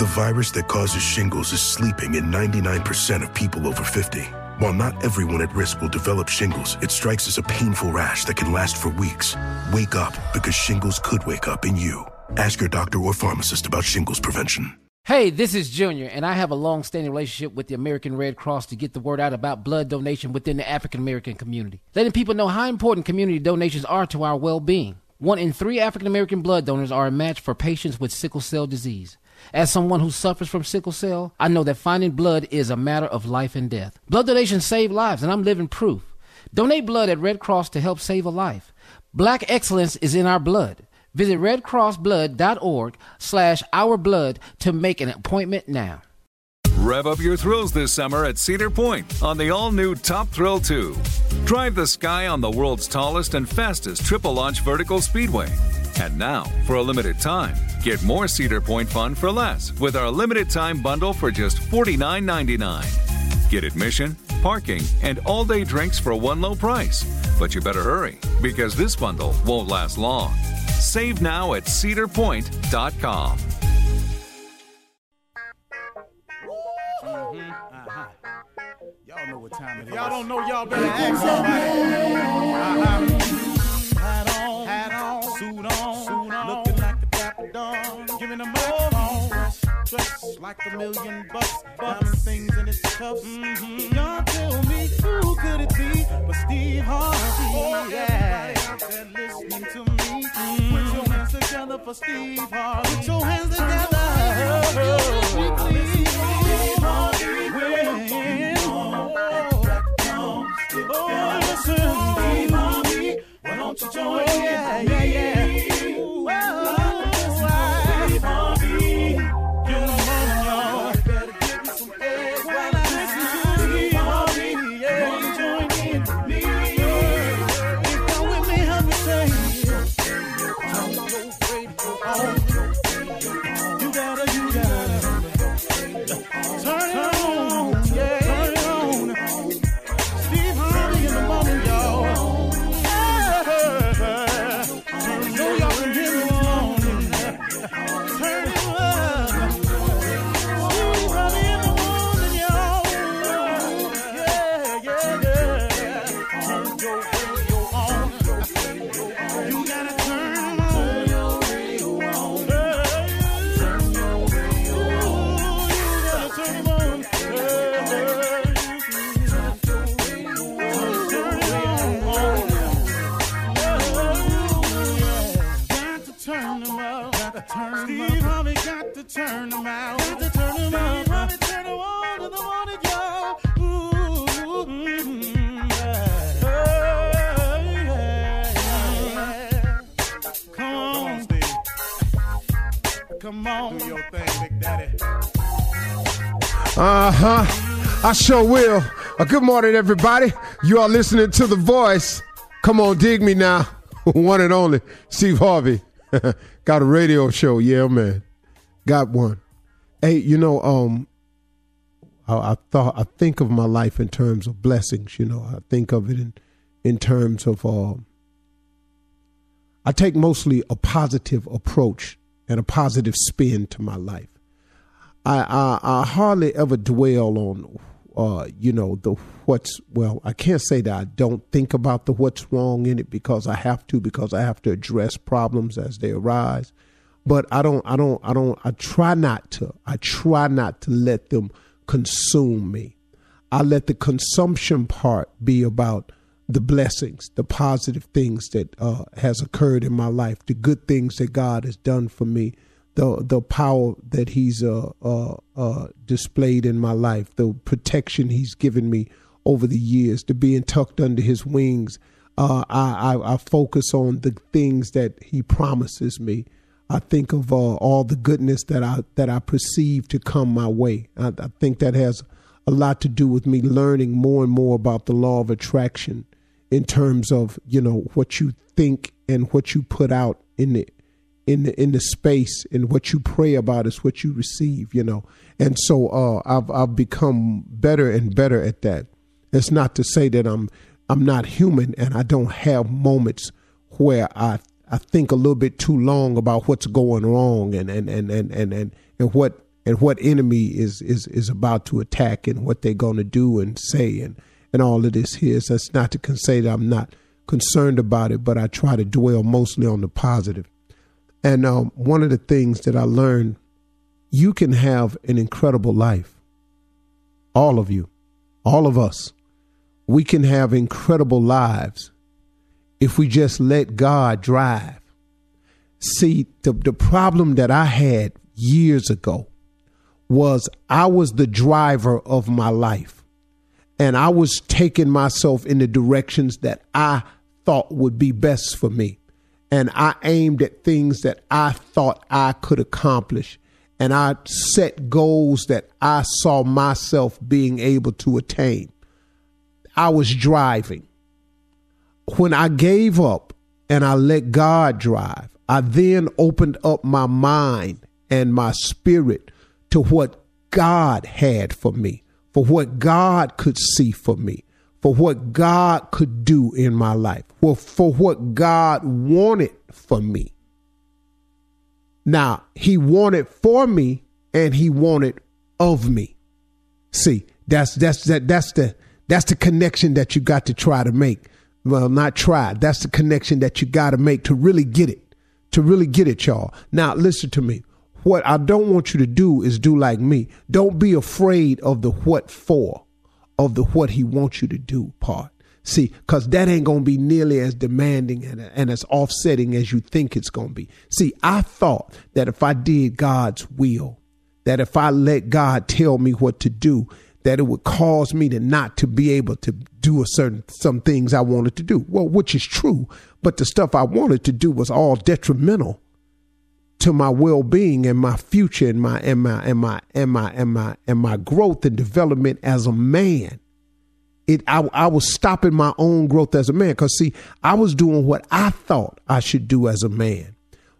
The virus that causes shingles is sleeping in 99% of people over 50. While not everyone at risk will develop shingles, it strikes as a painful rash that can last for weeks. Wake up because shingles could wake up in you. Ask your doctor or pharmacist about shingles prevention. Hey, this is Junior, and I have a long standing relationship with the American Red Cross to get the word out about blood donation within the African American community, letting people know how important community donations are to our well being. One in three African American blood donors are a match for patients with sickle cell disease. As someone who suffers from sickle cell, I know that finding blood is a matter of life and death. Blood donations save lives, and I'm living proof. Donate blood at Red Cross to help save a life. Black excellence is in our blood. Visit redcrossblood.org slash ourblood to make an appointment now. Rev up your thrills this summer at Cedar Point on the all new Top Thrill 2. Drive the sky on the world's tallest and fastest triple launch vertical speedway. And now, for a limited time, get more Cedar Point fun for less with our limited time bundle for just $49.99. Get admission, parking, and all day drinks for one low price. But you better hurry because this bundle won't last long. Save now at cedarpoint.com. Y'all know what time it is. Y'all don't know, y'all better ask somebody. Uh-huh. Suit on, suit on, looking like the dapper dawn, giving them all dressed like a million bucks, diamond things in its cuffs. Mm-hmm. Y'all tell me who could it be but Steve Harvey? Oh, yeah. Everybody listening to me, mm-hmm. put your hands together for Steve Harvey. Put your hands together. Oh, Steve Harvey. When Oh, listen, Steve Harvey, why don't you join sure will. Uh, good morning, everybody. You are listening to The Voice. Come on, dig me now. one and only Steve Harvey. Got a radio show. Yeah, man. Got one. Hey, you know, um, I, thought I think of my life in terms of blessings. You know, I think of it in in terms of. Uh, I take mostly a positive approach and a positive spin to my life. I I, I hardly ever dwell on, uh, you know, the what's well. I can't say that I don't think about the what's wrong in it because I have to because I have to address problems as they arise. But I don't. I don't. I don't. I try not to. I try not to let them consume me. I let the consumption part be about the blessings, the positive things that uh, has occurred in my life, the good things that God has done for me, the the power that He's uh, uh, uh, displayed in my life, the protection He's given me over the years, to being tucked under His wings. Uh, I, I, I focus on the things that He promises me. I think of uh, all the goodness that I that I perceive to come my way. I, I think that has a lot to do with me learning more and more about the law of attraction in terms of you know what you think and what you put out in the in the in the space and what you pray about is what you receive you know and so uh, I've I've become better and better at that it's not to say that I'm I'm not human and I don't have moments where I I think a little bit too long about what's going wrong and and and and and and, and what and what enemy is is is about to attack and what they're going to do and say and and all of this here. So that's not to say that I'm not concerned about it, but I try to dwell mostly on the positive. And um, one of the things that I learned, you can have an incredible life. All of you, all of us, we can have incredible lives if we just let God drive. See, the, the problem that I had years ago was I was the driver of my life and I was taking myself in the directions that I thought would be best for me. And I aimed at things that I thought I could accomplish. And I set goals that I saw myself being able to attain. I was driving. When I gave up and I let God drive, I then opened up my mind and my spirit to what God had for me for what God could see for me, for what God could do in my life, for, for what God wanted for me. Now, He wanted for me and He wanted of me. See, that's that's that that's the that's the connection that you got to try to make. Well, not try. That's the connection that you got to make to really get it. To really get it, y'all. Now, listen to me. What I don't want you to do is do like me. Don't be afraid of the what for, of the what he wants you to do part. See, because that ain't going to be nearly as demanding and, and as offsetting as you think it's going to be. See, I thought that if I did God's will, that if I let God tell me what to do, that it would cause me to not to be able to do a certain some things I wanted to do. Well, which is true, but the stuff I wanted to do was all detrimental to my well-being and my future and my and my and my and my and my and my growth and development as a man it I, I was stopping my own growth as a man. Because see i was doing what i thought i should do as a man.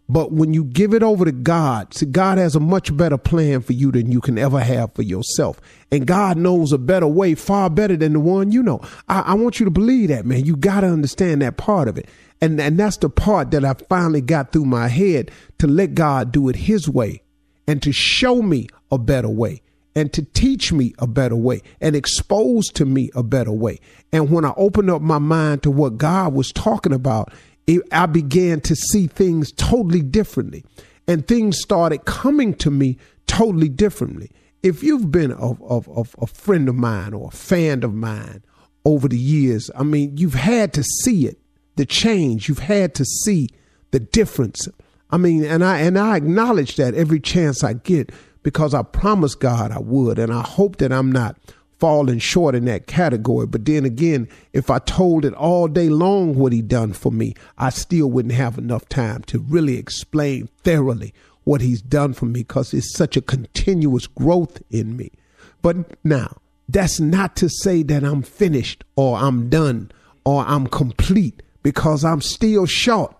But when you give it over to god see god has a much better plan for you than you can ever have for yourself. And god knows a better way far better than the one you know. I, I want you to believe that man. You got to understand that part of it. And, and that's the part that I finally got through my head to let God do it His way and to show me a better way and to teach me a better way and expose to me a better way. And when I opened up my mind to what God was talking about, it, I began to see things totally differently. And things started coming to me totally differently. If you've been a, a, a, a friend of mine or a fan of mine over the years, I mean, you've had to see it the change. You've had to see the difference. I mean, and I and I acknowledge that every chance I get because I promised God I would, and I hope that I'm not falling short in that category. But then again, if I told it all day long what he done for me, I still wouldn't have enough time to really explain thoroughly what he's done for me because it's such a continuous growth in me. But now, that's not to say that I'm finished or I'm done or I'm complete because I'm still short.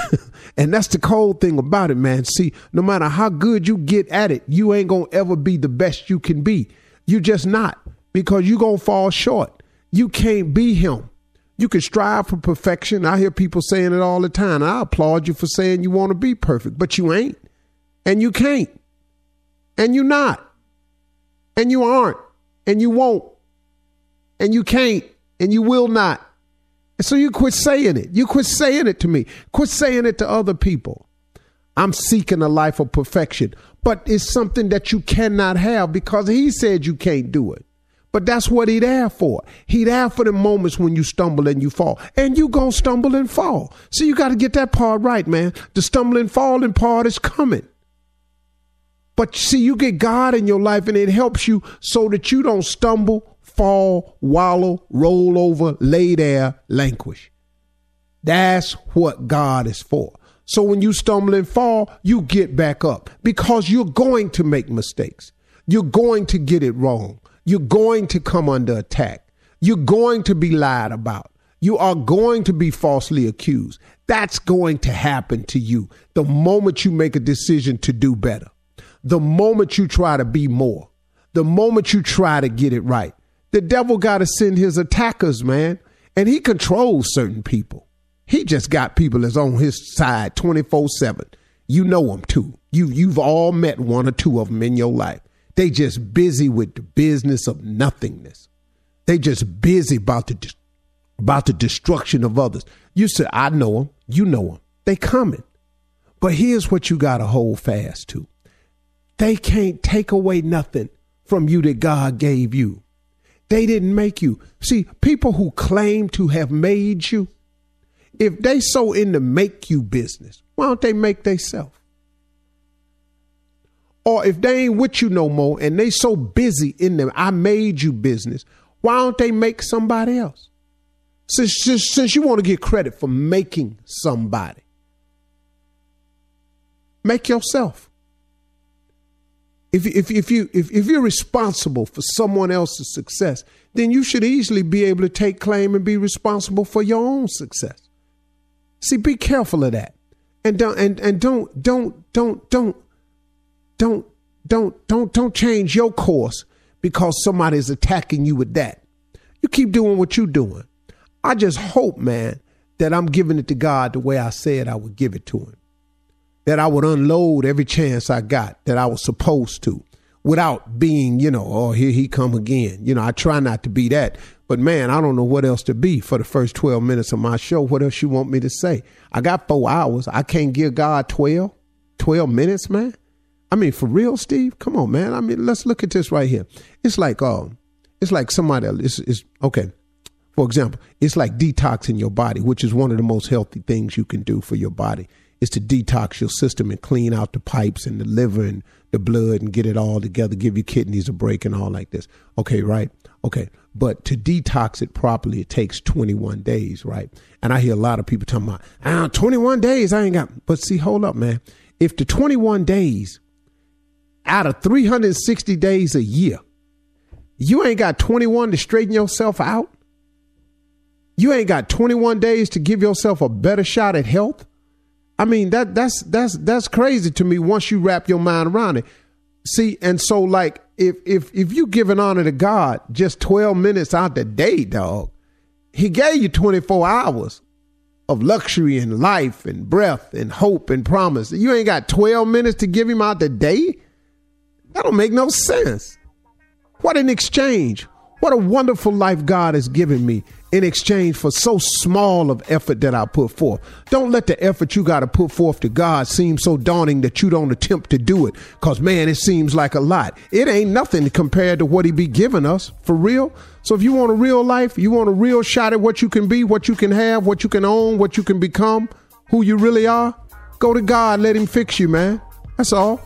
and that's the cold thing about it, man. See, no matter how good you get at it, you ain't gonna ever be the best you can be. You just not because you gonna fall short. You can't be him. You can strive for perfection. I hear people saying it all the time. I applaud you for saying you want to be perfect, but you ain't. And you can't. And you not. And you aren't. And you won't. And you can't. And you will not. So you quit saying it. You quit saying it to me. Quit saying it to other people. I'm seeking a life of perfection. But it's something that you cannot have because he said you can't do it. But that's what he there for. He there for the moments when you stumble and you fall. And you gonna stumble and fall. So you gotta get that part right, man. The stumbling falling part is coming. But see, you get God in your life and it helps you so that you don't stumble, fall, wallow, roll over, lay there, languish. That's what God is for. So when you stumble and fall, you get back up because you're going to make mistakes. You're going to get it wrong. You're going to come under attack. You're going to be lied about. You are going to be falsely accused. That's going to happen to you the moment you make a decision to do better, the moment you try to be more, the moment you try to get it right. The devil got to send his attackers, man, and he controls certain people. He just got people that's on his side 24 7. You know them too. You, you've all met one or two of them in your life. They just busy with the business of nothingness. They just busy about the about the destruction of others. You say, I know them. You know them. They coming. But here's what you got to hold fast to. They can't take away nothing from you that God gave you. They didn't make you. See, people who claim to have made you, if they so in the make you business, why don't they make theyself? Or if they ain't with you no more and they so busy in them, I made you business, why don't they make somebody else? Since, since, since you want to get credit for making somebody, make yourself. If, if, if, you, if, if you're responsible for someone else's success, then you should easily be able to take claim and be responsible for your own success. See, be careful of that. And don't and, and don't don't don't don't don't don't don't don't change your course because somebody's attacking you with that. You keep doing what you're doing. I just hope, man, that I'm giving it to God the way I said I would give it to him. That I would unload every chance I got that I was supposed to without being, you know, oh, here he come again. You know, I try not to be that. But man, I don't know what else to be for the first 12 minutes of my show. What else you want me to say? I got four hours. I can't give God 12, 12 minutes, man. I mean, for real, Steve? Come on, man. I mean, let's look at this right here. It's like, um, it's like somebody is is okay. For example, it's like detoxing your body, which is one of the most healthy things you can do for your body is to detox your system and clean out the pipes and the liver and the blood and get it all together, give your kidneys a break and all like this. Okay, right? Okay. But to detox it properly, it takes 21 days, right? And I hear a lot of people talking about, ah, 21 days, I ain't got. But see, hold up, man. If the 21 days out of 360 days a year, you ain't got 21 to straighten yourself out, you ain't got 21 days to give yourself a better shot at health. I mean that that's that's that's crazy to me once you wrap your mind around it. See, and so like if if if you give an honor to God just 12 minutes out the day, dog, he gave you 24 hours of luxury and life and breath and hope and promise. You ain't got 12 minutes to give him out the day? That don't make no sense. What an exchange. What a wonderful life God has given me in exchange for so small of effort that I put forth. Don't let the effort you got to put forth to God seem so daunting that you don't attempt to do it. Cause man, it seems like a lot. It ain't nothing compared to what he be giving us for real. So if you want a real life, you want a real shot at what you can be, what you can have, what you can own, what you can become, who you really are, go to God, let him fix you, man. That's all.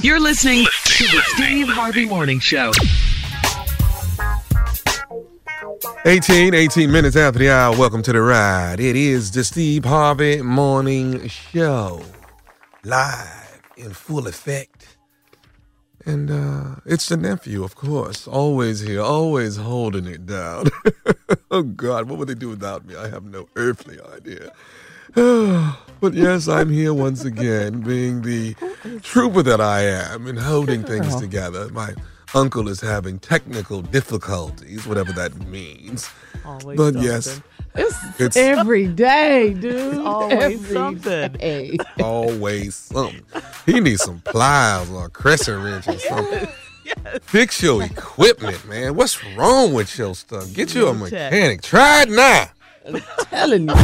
You're listening to the Steve Harvey Morning Show. 18, 18 minutes after the hour. Welcome to the ride. It is the Steve Harvey Morning Show. Live in full effect. And uh, it's the nephew, of course. Always here, always holding it down. oh, God, what would they do without me? I have no earthly idea. but yes, I'm here once again, being the trooper that I am and holding things together. My uncle is having technical difficulties, whatever that means. Always But something. yes, It's, It's- every day, dude. always every something. day. always something. He needs some pliers or a crescent wrench or something. Fix your equipment, man. What's wrong with your stuff? Get you a New tech. mechanic. Try it now. Telling you.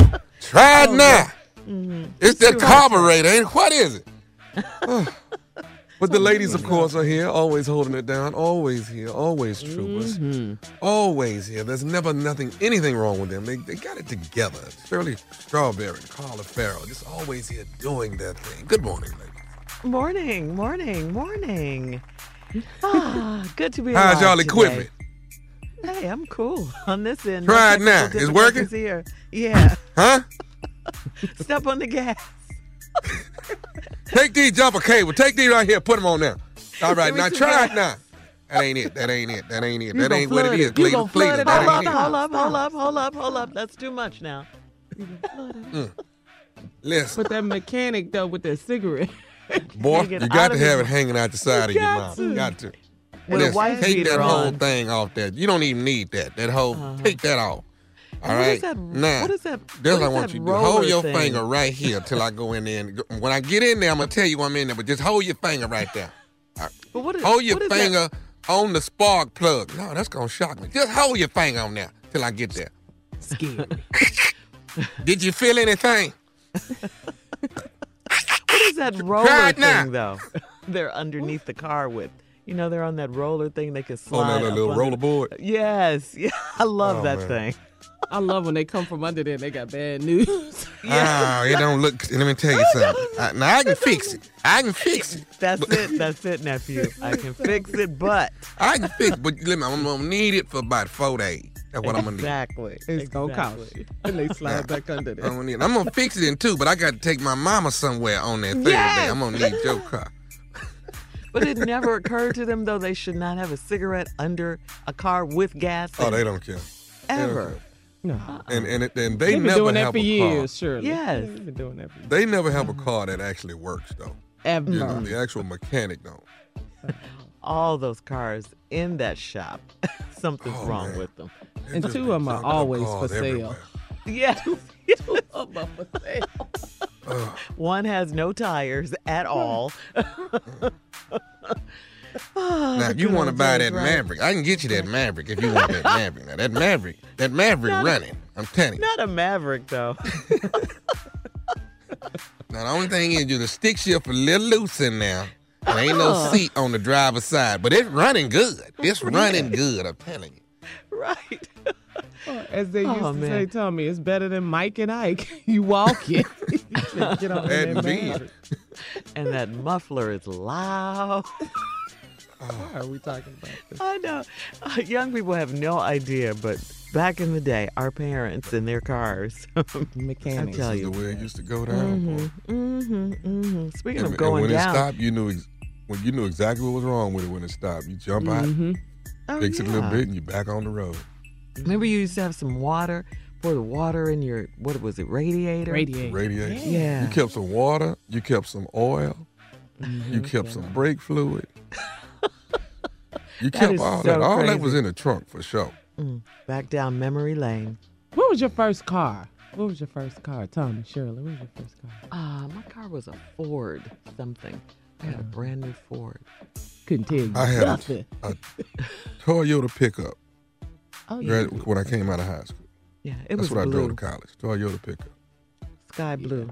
Try it now. Mm-hmm. It's that carburetor, ain't it? What is it? but the ladies, of course, are here, always holding it down, always here, always troopers, Mm-hmm. always here. There's never nothing, anything wrong with them. They, they got it together. Shirley Strawberry, Carla Ferrell, just always here doing their thing. Good morning, ladies. Morning, morning, morning. Ah, good to be here. How's y'all today. equipment? Hey, I'm cool on this end. Try it No now. technical It's working? difficulties Here. Yeah. Huh? Step on the gas. Take these jumper cable. Take these right here. Put them on there. All right, now try it now. That ain't it. That ain't it. That ain't it. You That ain't what it is. is. it. You flood it. Hold up, hold up, hold up, hold up, hold up. That's too much now. Mm. Listen, But that mechanic though with that cigarette. boy, you got to have it hanging out the side of your mouth. to. Got to. With Listen, take that whole thing off that. You don't even need that. That whole, uh-huh. take that off. All what right. that- now, what is that- This what I want that you to do. Hold your thing? finger right here till I go in there. And go, when I get in there, I'm gonna tell you I'm in there. But just hold your finger right there. But what is, Hold your what that? finger on the spark plug. No, that's gonna shock me. Just hold your finger on there till I get there. Scary. Did you feel anything? What is that roller Try it now. thing though? they're underneath the car with. You know, they're on that roller thing. They can slide. On that up little roller board. Yes, yeah, I love Oh, that man. thing. I love when they come from under there and they got bad news. Ah, it don't look. Let me tell you something. I, now I can fix it. I can fix it. That's it. That's it, nephew. I can fix it, but I can fix it. But let me, I'm gonna need it for about four days. That's what I'm gonna need. exactly. It's gonna cost you. And they slide back under there. I'm there. gonna, need, I'm gonna fix it in two, but I got to take my mama somewhere on that Thursday. Yes! I'm gonna need your car. But it never occurred to them though they should not have a cigarette under a car with gas. Oh, they don't care. ever. No. And and and they They've been never doing that have for a years, Shirley. Yes. They've been doing that for car. They never have a car that actually works though. ever. You know, the actual mechanic don't. All those cars in that shop, something's Oh, wrong man. with them. They And just two of them are junking always for cars sale. everywhere. Yes. Up, up for sale. Ugh. One has no tires at all. Mm. Oh, Now, if you want to buy that right? Maverick, I can get you that Maverick if you want that Maverick. Now, that Maverick, that Maverick running. I'm telling you. Not a Maverick though. Now, the only thing is, you the stick shift a little loose in there. There ain't no oh. seat on the driver's side, but it's running good. It's running good. I'm telling you. right. As they oh, used Oh, to man. say, Tommy, it's better than Mike and Ike. You walk it. you can't get on That that And that muffler is loud. Why are we talking about this? I know. Uh, young people have no idea, but back in the day, our parents in their cars. Mechanics. I tell This is you. the way it used to go down. boy. mm-hmm, mm-hmm. Speaking And, of and going when down, it stopped, you knew ex- when you knew exactly what was wrong with it when it stopped. You jump out, Mm-hmm. oh, fix it a little bit, and you're back on the road. Remember, you used to have some water, pour the water in your what was it, radiator? Radiate. Radiation. Yeah. You kept some water. You kept some oil. Mm-hmm. You kept some brake fluid. You That kept is all so that. All that was in the trunk for sure. Mm, back down memory lane. What was your first car? What was your first car? Tommy, Shirley, what was your first car? Uh, my car was a Ford something. I had a brand new Ford. Couldn't tell you I had a, nothing. a Toyota pickup Oh, yeah. grad- when I came out of high school. Yeah, it That's was what I drove to college. Toyota pickup. sky blue.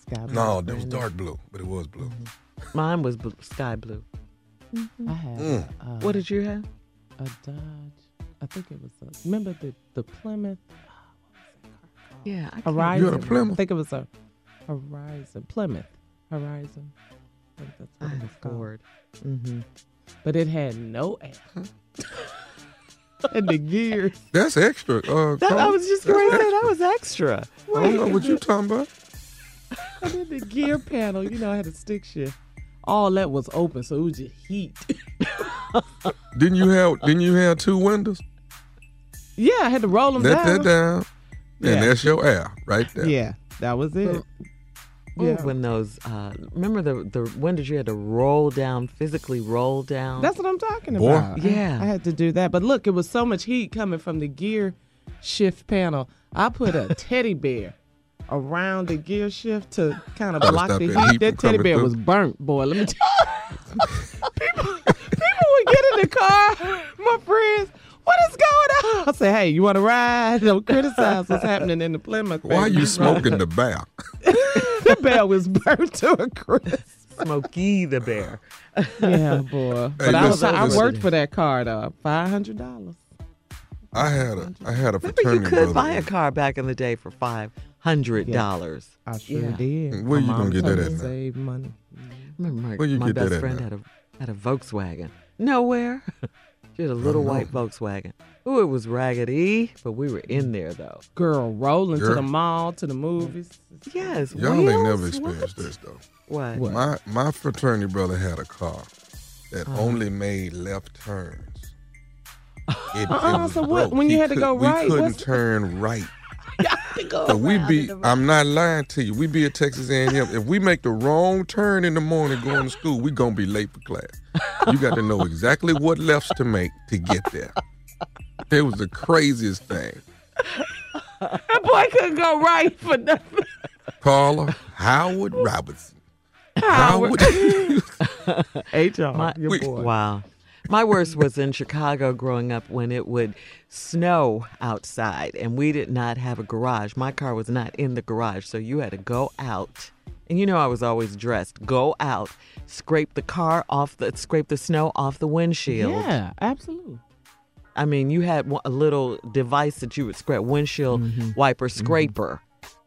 Sky blue. No, that was dark blue, but it was blue. Mine was bl- sky blue. I had Mm. uh, What did you have? a Dodge. I think it was a. Remember the the Plymouth Yeah, I Horizon. You had a Plymouth? I think it was a Horizon Plymouth Horizon. I think that's I what it was called. Ford. Mm-hmm. But it had no air. and the gears. That's extra. Uh, That, I was just going to say that was extra. I don't know what you're talking about. And then the gear panel, you know, I had a stick shift. All that was open, so it was just heat. Didn't you have? Didn't you have two windows? yeah, I had to roll them Let down. that down, Yeah. and that's your air right there. Yeah, That was it. Ooh, Yeah. when those uh, remember the the windows you had to roll down physically roll down. That's what I'm talking Boy. about. I- Yeah. I, had to do that. But look, it was so much heat coming from the gear shift panel. I put a teddy bear around the gear shift to kind of block the that heat. heat That teddy bear through. was burnt, boy. Let me tell you. people, people would get in the car, my friends. What is going on? I say, hey, you want to ride? Don't criticize what's happening in the Plymouth. Why are you smoking the bear? the bear was burnt to a crisp. Smokey the bear. Yeah, boy. But I, was, listen, I listen. worked for that car though. Five hundred dollars. I had a I had a Remember, you fraternity could brother. buy a car back in the day for five hundred dollars. I sure Yeah. did. Where My you gonna get told that me at to now? Save money. Remember, my, Where you my get that best at friend now? had a had a Volkswagen. Nowhere. she had a little know. white Volkswagen. Ooh, it was raggedy, but we were in there though. Girl, rolling to the mall, to the movies. Yes. Y'all ain't never experienced this though. What? What? My my fraternity brother had a car that Uh-huh. only made left turns. It, it Uh-uh, was so what- broke. when you He had to go right, we couldn't what's- turn right. So we be, I'm not lying to you. We be at Texas A&M. If we make the wrong turn in the morning going to school, we gonna be late for class. You got to know exactly what lefts to make to get there. It was the craziest thing. That boy couldn't go right for nothing. Paula Howard Robertson. Howard. HR, My- your We- boy. Wow. My worst was in Chicago growing up when it would snow outside and we did not have a garage. My car was not in the garage, so you had to go out. And you know I was always dressed. Go out, scrape the car off the scrape the snow off the windshield. Yeah, absolutely. I mean, you had a little device that you would scrape windshield mm-hmm. wiper mm-hmm. scraper.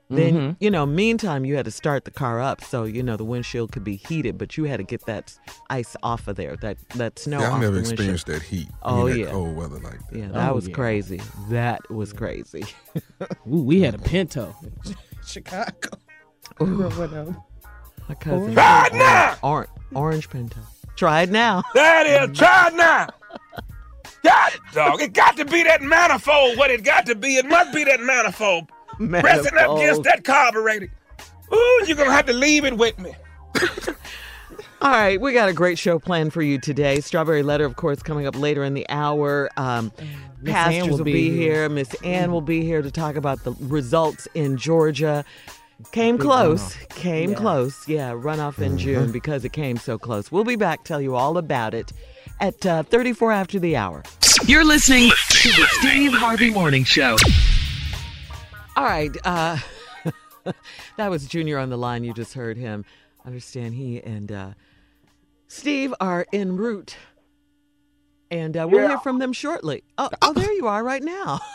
Then, mm-hmm. you know, meantime, you had to start the car up so, you know, the windshield could be heated, but you had to get that ice off of there, that, that snow Yeah, off I never the windshield. experienced that heat. Oh, that yeah. cold weather like that. Yeah, that Oh, was yeah. crazy. That was crazy. Ooh, we had a Pinto. in Chicago. Girl, what else? My cousin. Try it now! Orange, orange Pinto. Try it now. That is, try it now. God, dog, it got to be that manifold. What it got to be, it must be that manifold. Pressing up against that carburetor. Ooh, you're gonna have to leave it with me. All right, we got a great show planned for you today. Strawberry Letter, of course, coming up later in the hour. Um, Miss pastors Ann will, will be, be here. here. Miss Ann will be here to talk about the results in Georgia. Came close. Came close. Yeah, runoff in June because it came so close. We'll be back, tell you all about it at uh, 34 after the hour. You're listening to the Steve Harvey Morning Show. All right. Uh, that was Junior on the line. You just heard him. Understand he and uh, Steve are en route. And uh, we'll hear from them shortly. Oh, oh, there you are right now.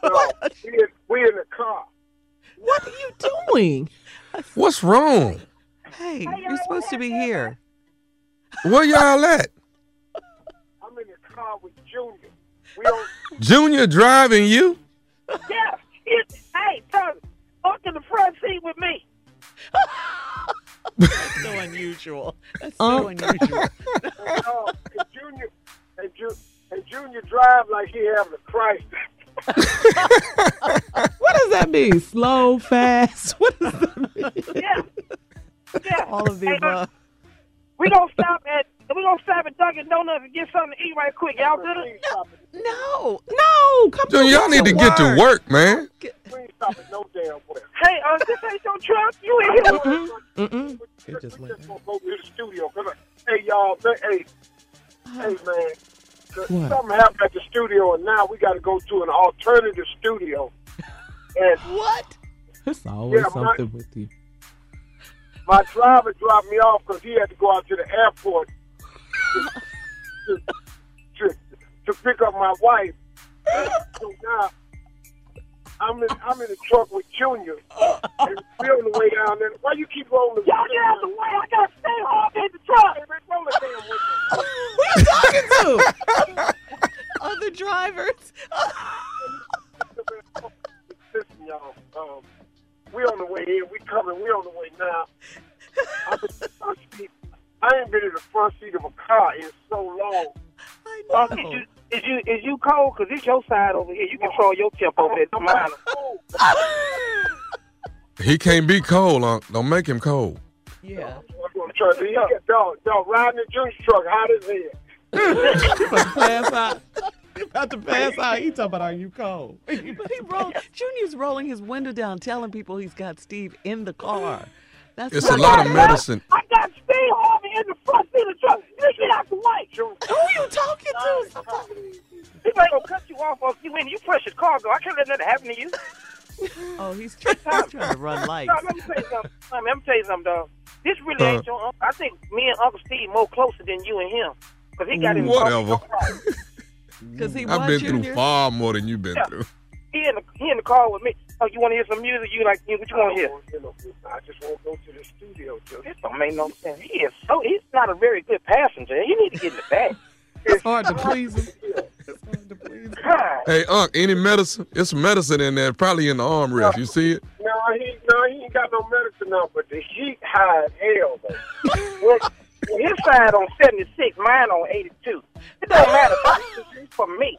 What? We in, we in the car. What are you doing? What's wrong? hey, you're supposed to be here. Where y'all at? I'm in the car with Junior. We on. Junior driving you? yeah. It, hey, Tony, up in the front seat with me. That's so unusual. That's so unusual. Uh, and Junior, and, Ju- and Junior drive like he having a crisis. What does that mean? Slow, fast? What does that mean? Yeah. Yeah. All of the Hey, above. We gonna stop at we gonna stop at Dunkin' Donuts and get something to eat right quick. Y'all good? No. No, come Junior, y'all need to get to work, man. We ain't no damn where. Hey, uh, this ain't your truck. You in here? Mm-mm. We It just we went just gonna go to the studio. 'cause, uh, Hey, y'all. Hey, hey, man. 'cause What? Something happened at the studio, and now we got to go to an alternative studio. And What? It's always Yeah, my- something with you. my driver dropped me off because he had to go out to the airport to, to, to, to pick up my wife. So now I'm in I'm in the truck with Junior, and we on the way down there. Why you keep rolling? The Y'all get out the way! I gotta stay home in the truck. Hey, man, roll the damn window. Other drivers. Listen, y'all. Um, we on the way in. We coming. We on the way now. I'm in the front seat. I ain't been in the front seat of a car in so long. I Uh, is you is you is you cold? Cause it's your side over here. You control your tempo over there. Mine. He can't be cold, Unc. Don't make him cold. Yeah. I'm trying to, he got dog, dog riding the juice truck, hot as hell. pass out. You about to pass out. He talking about are you cold? But he rolled. Junior's rolling his window down, telling people he's got Steve in the car. That's It's a lot of medicine. I got Steve Harvey in the front seat of the truck. You get out the way. Who are you talking to? Stop talking to me. People ain't gonna cut you off if you in. You precious cargo. I can't let nothing happen to you. Oh, he's, try- he's trying to run lights. No, let me tell you something. I mean, let me tell you something, dog. This really ain't Uh. your uncle. I think me and Uncle Steve more closer than you and him. Because he got his Whatever. Because he I've been Junior. through far more than you've been Yeah. through. He in the he in the car with me. Oh, you want to hear some music? You like what you want to hear? I just want to go to the studio, Joe. This don't make no sense. He is so he's not a very good passenger. You need to get in the back. It's hard to please him. It's hard to please him. Hey, Unc, any medicine? It's medicine in there, probably in the armrest. You see it? No, he no, he ain't got no medicine now, but the heat high as hell, though. Well, his side on 76, mine on 82. It don't matter. It's for me.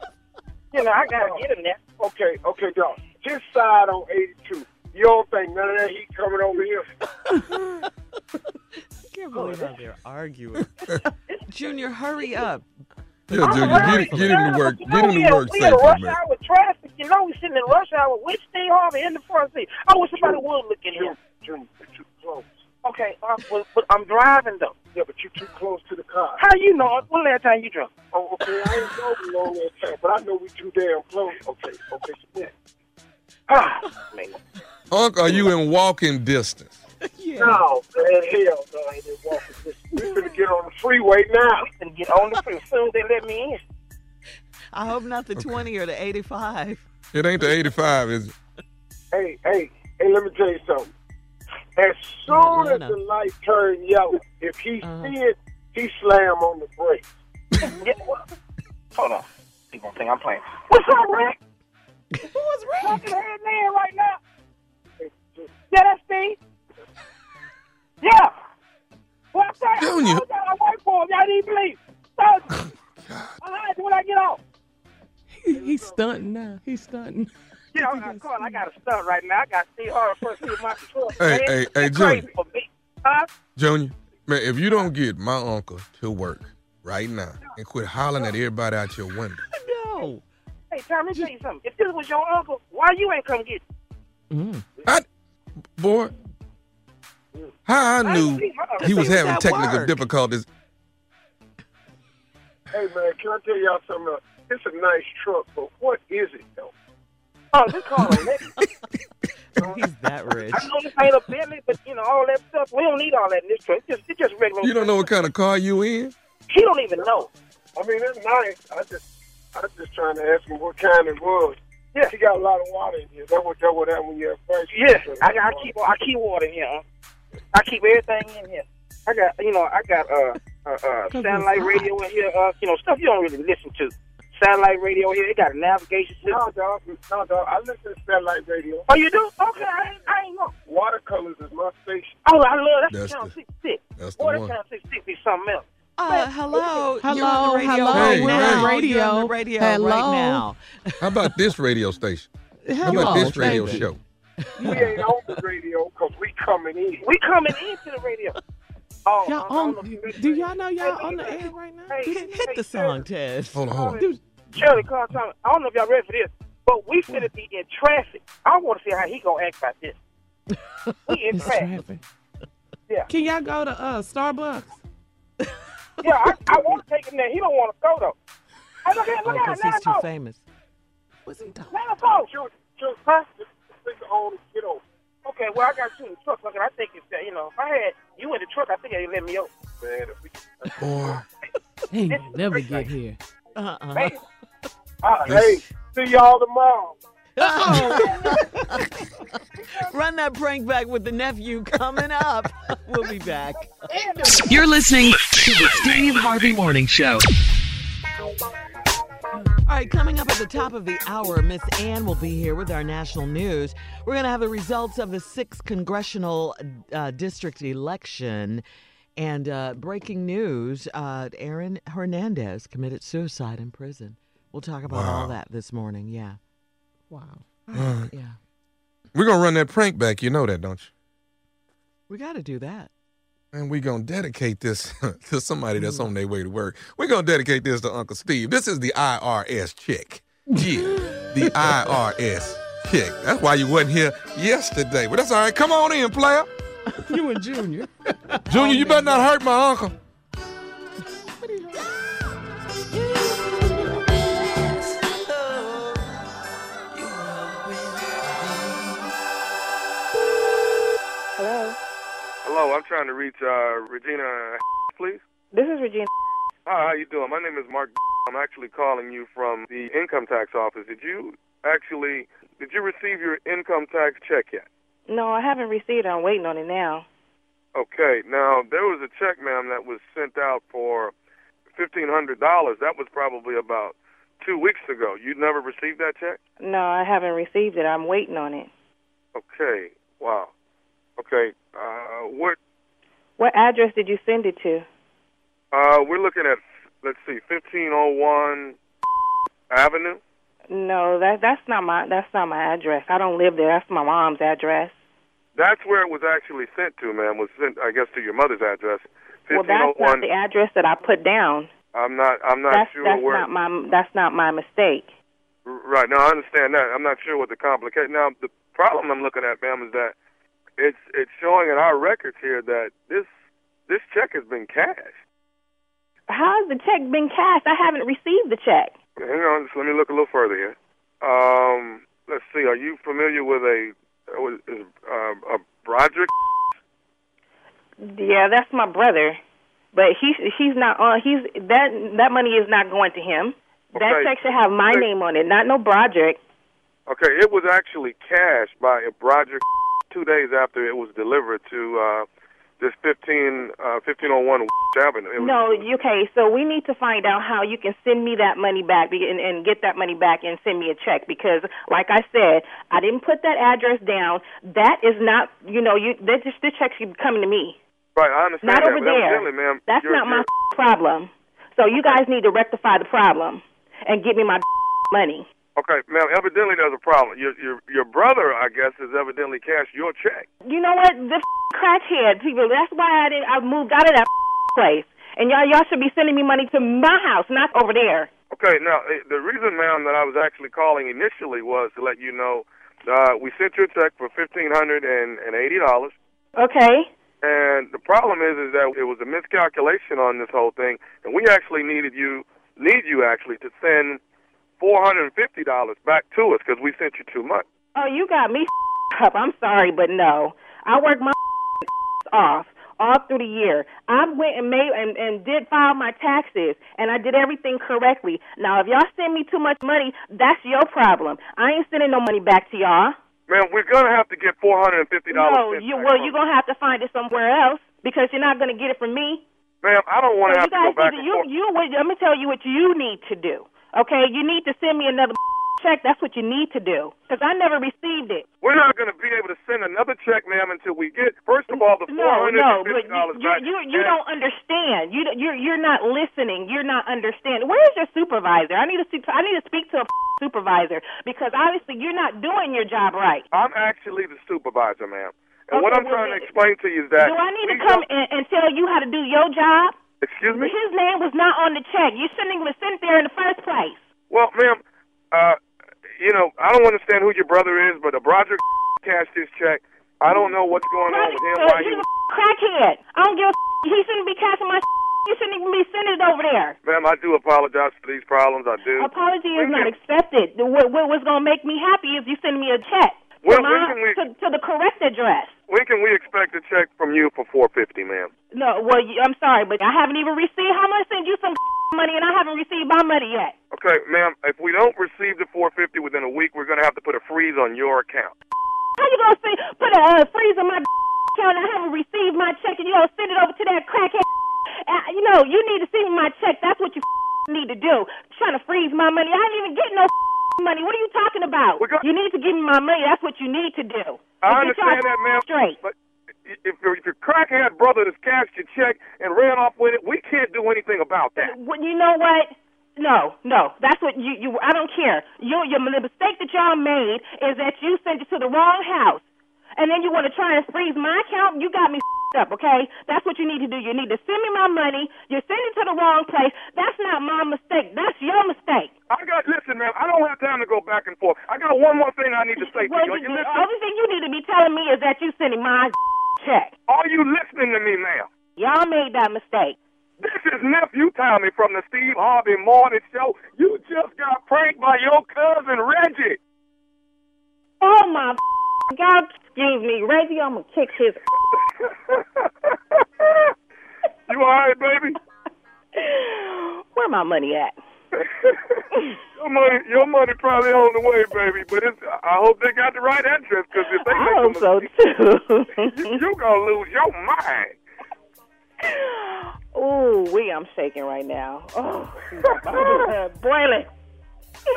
You know, I gotta get in there. Okay, okay, dog. His side on 82. You don't think none of that heat coming over here? I can't believe how they're arguing. Junior, hurry up. Yeah, Junior, get, get him to work. Get him we to work we in safely, rush man. hour traffic. You know, we're sitting in rush hour with Steve Harvey in the front seat. I wish somebody would look at him. Junior, you're too close. Okay, uh, but, but I'm driving though. Yeah, but you're too close to the car. How you know? When last time you drunk? Oh, okay, I ain't know we long that time, but I know we too damn close. Okay, okay, yeah. Ah, man. Unc, are you in walking distance? No, man, hell no, I ain't even walking this. We finna get on the freeway now. And get on the freeway as soon as they let me in. I hope not the 20 or the 85. It ain't the 85, is it? Hey, hey, hey, let me tell you something. As soon as the light turn yellow, if he Uh-huh. see it, he slam on the brakes. Yeah, well, hold on. People gonna think I'm playing. What's up, Rick? Who was Talking to head man right now. Yeah, that's Steve. Yeah. Well, I'm sorry. Junior. I got work for him. Y'all need police. So, all right, when I get off. He, he's stunting now. He's stunting. Yeah, I got caught. I got a stunt right now. I got Steve Harvey first seat of my control. Hey, man. hey, hey, It's crazy Junior. for me. Huh? Junior, man, if you don't get my uncle to work right now and quit hollering at everybody out your window, No. Hey, Tom, let me tell you something. If this was your uncle, why you ain't come get Mm. I, boy, how I knew he was having technical work. difficulties. Hey, man, can I tell y'all something else? It's a nice truck, but what is it, though? Oh, this car a He's that rich. I know this ain't a Bentley, but you know all that stuff. We don't need all that in this truck. It's just, it's just regular. You don't know what kind of car you in? He don't even know. I mean, it's nice. I just, I was just trying to ask him what kind it was. Yeah, he got a lot of water in here. That what that what happened when you have first. Yeah, I got. I keep. I keep water in here. I keep everything in here. I got. You know, I got uh uh, uh satellite radio in here. Uh, you know, stuff you don't really listen to. Satellite radio here. It got a navigation system. No, dog. No, dog. I listen to satellite radio. Oh, you do? Okay, I ain't, I ain't know. Watercolors is my station. Oh, I love that's, That's channel the- six six. that's the Boy, that one. channel six six be something else. Uh, hello. Hello, You're on radio hello, right we're on now. radio. You're on the radio Hello. right now. How about this radio station? How about this radio baby. show? We ain't on the radio because we coming in. We coming into the radio. Oh, Y'all I- I don't on? if you- Do y'all know y'all Hey, on the hey, air right now? Hey, Hit, hey, hit the song, Ted. Hold on, hold on. Dude, Shirley, call time. I don't know if y'all ready for this, but we finna be in traffic. I want to see how he gonna act about this. We in traffic. traffic. Yeah. Can y'all go to uh Starbucks? Yeah, I, I want to take him there. He don't want to go though. Hey, look at, look at, Because he's too go. famous. What's he talking? Let him go. Shoot, shoot, huh? Just think on and get over. Okay, well I got you in the truck. Look, I think it's uh, you know if I had you in the truck, I think they'd let me over. Man, if we, Boy, He may never get here. Uh-uh. Man, uh, hey, see y'all tomorrow. Run that prank back with the nephew coming up. We'll be back. You're listening to the Steve Harvey Morning Show. All right, coming up at the top of the hour, Miss Ann will be here with our national news. We're going to have the results of the sixth congressional uh, district election. And uh, breaking news uh, Aaron Hernandez committed suicide in prison. We'll talk about all that this morning. Yeah. Wow. Yeah. We're gonna run that prank back. You know that, don't you? We got to do that. And we're gonna dedicate this to somebody that's mm. on their way to work. We're gonna dedicate this to Uncle Steve. This is the IRS check. Yeah, the IRS check. That's why you wasn't here yesterday. But that's all right. Come on in, player. You and Junior. Junior, you better not hurt my uncle. Hello, I'm trying to reach uh, Regina, please. This is Regina. Hi, how you doing? My name is Mark. I'm actually calling you from the income tax office. Did you actually did you receive your income tax check yet? No, I haven't received it. I'm waiting on it now. Okay. Now there was a check, ma'am, that was sent out for fifteen hundred dollars. That was probably about two weeks ago. You never received that check? No, I haven't received it. I'm waiting on it. Okay. Wow. Okay. Uh, what? What address did you send it to? Uh, we're looking at let's see, fifteen oh one Avenue. No, that that's not my that's not my address. I don't live there. That's my mom's address. That's where it was actually sent to, ma'am. Was sent, I guess, to your mother's address. Well, oh that's not the address that I put down. I'm not. I'm not that's sure that's where. not my that's not my mistake. Right. Now I understand that. I'm not sure what the complication. Now, the problem I'm looking at, ma'am, is that it's it's showing in our records here that this this check has been cashed. How has the check been cashed? I haven't received the check. Hang on, just let me look a little further here. Um, let's see. Are you familiar with a uh, is, uh, a Broderick? Yeah, that's my brother, but he's he's not on. He's that that money is not going to him. That check should have my name on it, not no Broderick. Okay, it was actually cashed by a Broderick two days after it was delivered to uh, this 15 uh, 1501 Avenue. It was, No, okay. So we need to find out how you can send me that money back and, and get that money back and send me a check because, like I said, I didn't put that address down. That is not, you know, you that just this check should be coming to me, Right, I understand not that. over there. ma'am, That's you're- not my you're- problem. So you guys need to rectify the problem and get me my money. Okay, ma'am. Evidently, there's a problem. Your your your brother, I guess, has evidently cashed your check. You know what? The crackhead people. That's why I did. I moved out of that place. And y'all, y'all should be sending me money to my house, not over there. Okay, now eh, the reason, ma'am, that I was actually calling initially was to let you know uh, we sent you a check for fifteen hundred and and dollars. Okay. And the problem is, is that it was a miscalculation on this whole thing, and we actually needed you, need you actually to send four hundred and fifty dollars back to us because we sent you too much. Oh, you got me up. I'm sorry, but no. I work my off all through the year. I went and made and, and did file my taxes, and I did everything correctly. Now, if y'all send me too much money, that's your problem. I ain't sending no money back to y'all. Man, we're gonna have to get four hundred and fifty dollars. No, you well, you're gonna have to find it somewhere else because you're not gonna get it from me. Ma'am, I don't want to you have to go back to, you, you, what- let me tell you what you need to do. Okay, you need to send me another check. That's what you need to do because I never received it. We're not going to be able to send another check, ma'am, until we get first of all the four No, no, but fifty dollars you, back. you, you, you don't understand. You, you're, you're not listening. You're not understanding. Where's your supervisor? I need to see. I need to speak to a supervisor because obviously you're not doing your job right. I'm actually the supervisor, ma'am. And what I'm well, trying to explain to you is that do I need to come and, and tell you how to do your job? Excuse me. His name was not on the check. You shouldn't even sent there in the first place. Well, ma'am, uh, you know, I don't understand who your brother is, but a Broderick cashed his check. I don't know what's going on with him. Why he he's a crackhead. I don't give a He shouldn't be cashing my You shouldn't even be sending it over there. Ma'am, I do apologize for these problems. I do. Apology is not accepted. The- What, what, what's going to make me happy is you send me a check When- my, when we- to, to the correct address. When can we expect a check from you for four fifty, ma'am? No, well, you, I'm sorry, but I haven't even received. How much send you some money, and I haven't received my money yet. Okay, ma'am. If we don't receive the four fifty within a week, we're going to have to put a freeze on your account. How you gonna say put a uh, freeze on my account? and I haven't received my check, and you gonna send it over to that crackhead? Uh, you know, you need to send me my check. That's what you need to do. Trying to freeze my money. I ain't even getting no money. What are you talking about? You need to give me my money. That's what you need to do. I And understand that, ma'am. Straight. But if your, if your crackhead brother has cashed your check and ran off with it, we can't do anything about that. Uh, well, you know what? No, no, that's what you you. I don't care. You, your the mistake that y'all made is that you sent it to the wrong house, and then you want to try and freeze my account. You got me up, okay? That's what you need to do. You need to send me my money. You're sending it to the wrong place. That's not my mistake. That's your mistake. I got listen, man. I don't have time to go back and forth. I got one more thing I need to say Well, to you. Are you the only thing you need to be telling me is that you sending my check. Are you listening to me now? Y'all made that mistake. This is nephew Tommy from the Steve Harvey Morning Show. You just got pranked by your cousin Reggie. Oh my God! Excuse me, Reggie. I'm gonna kick his. You all right, baby? Where my money at? Your money, your money probably on the way, baby. But it's, I hope they got the right address because if they I make hope so mistake, too. you, you gonna lose your mind. Ooh, we I'm shaking right now. Oh, boiling.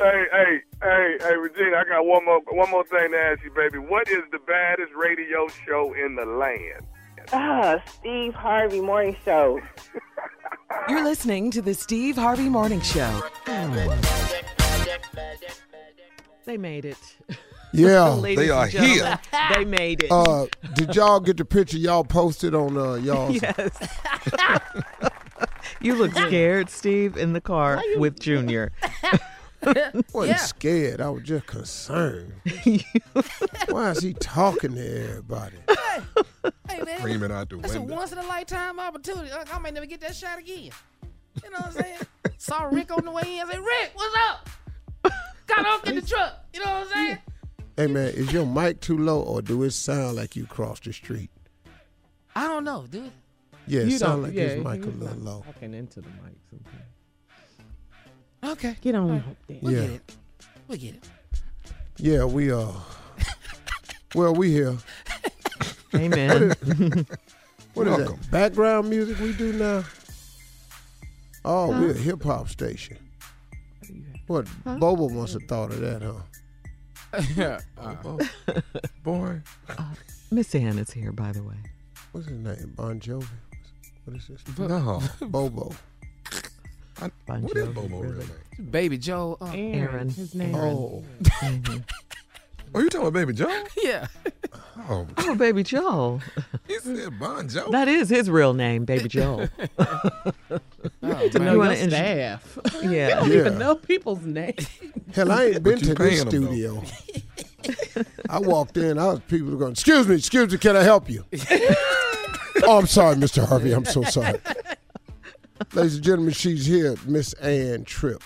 Hey, hey, hey, hey, Regina, I got one more, one more thing to ask you, baby. What is the baddest radio show in the land? Ah, Steve Harvey Morning Show. You're listening to the Steve Harvey Morning Show. They made it. Yeah. They are here. They made it. Uh, did y'all get the picture y'all posted on uh, y'all? yes. you look scared, Steve, in the car with Junior. wasn't scared. I was just concerned. Why is he talking to everybody? Hey man, Screaming out the that's a once in a lifetime opportunity. Like, I may never get that shot again. You know what I'm saying? Saw Rick on the way in. I said, Rick, what's up? Got off in the truck. You know what I'm saying? Hey man, is your mic too low or do it sound like you crossed the street? I don't know, dude. Yeah, it You sound like yeah, his mic a little low. Talking into the mic sometimes. Okay. Get on. Right. there. We'll Yeah. get it. We'll get it. Yeah, we uh well we here. Amen. What is Welcome. that? Background music we do now? Oh, we're a hip hop station. What Bobo must have thought of that, huh? yeah. boy. Miss Ann is here, by the way. What's his name? Bon Jovi? What is this? No. Bobo. Bon What is Jovi, Bobo real really. name? Baby Joe. Uh, Aaron. His name. Oh, Oh, you talking about Baby Joe? yeah. Oh, Oh, Baby Joel. he said Bon Joe. That is his real name, Baby Joe. Oh, To know You your wanna staff. we Yeah. don't Yeah. even know people's names. hell, I ain't been to this paying 'em, though? studio. I walked in, I was people were going, excuse me, excuse me, can I help you? oh, I'm sorry, Mr. Harvey, I'm so sorry. Ladies and gentlemen, she's here, Miss Ann Tripp.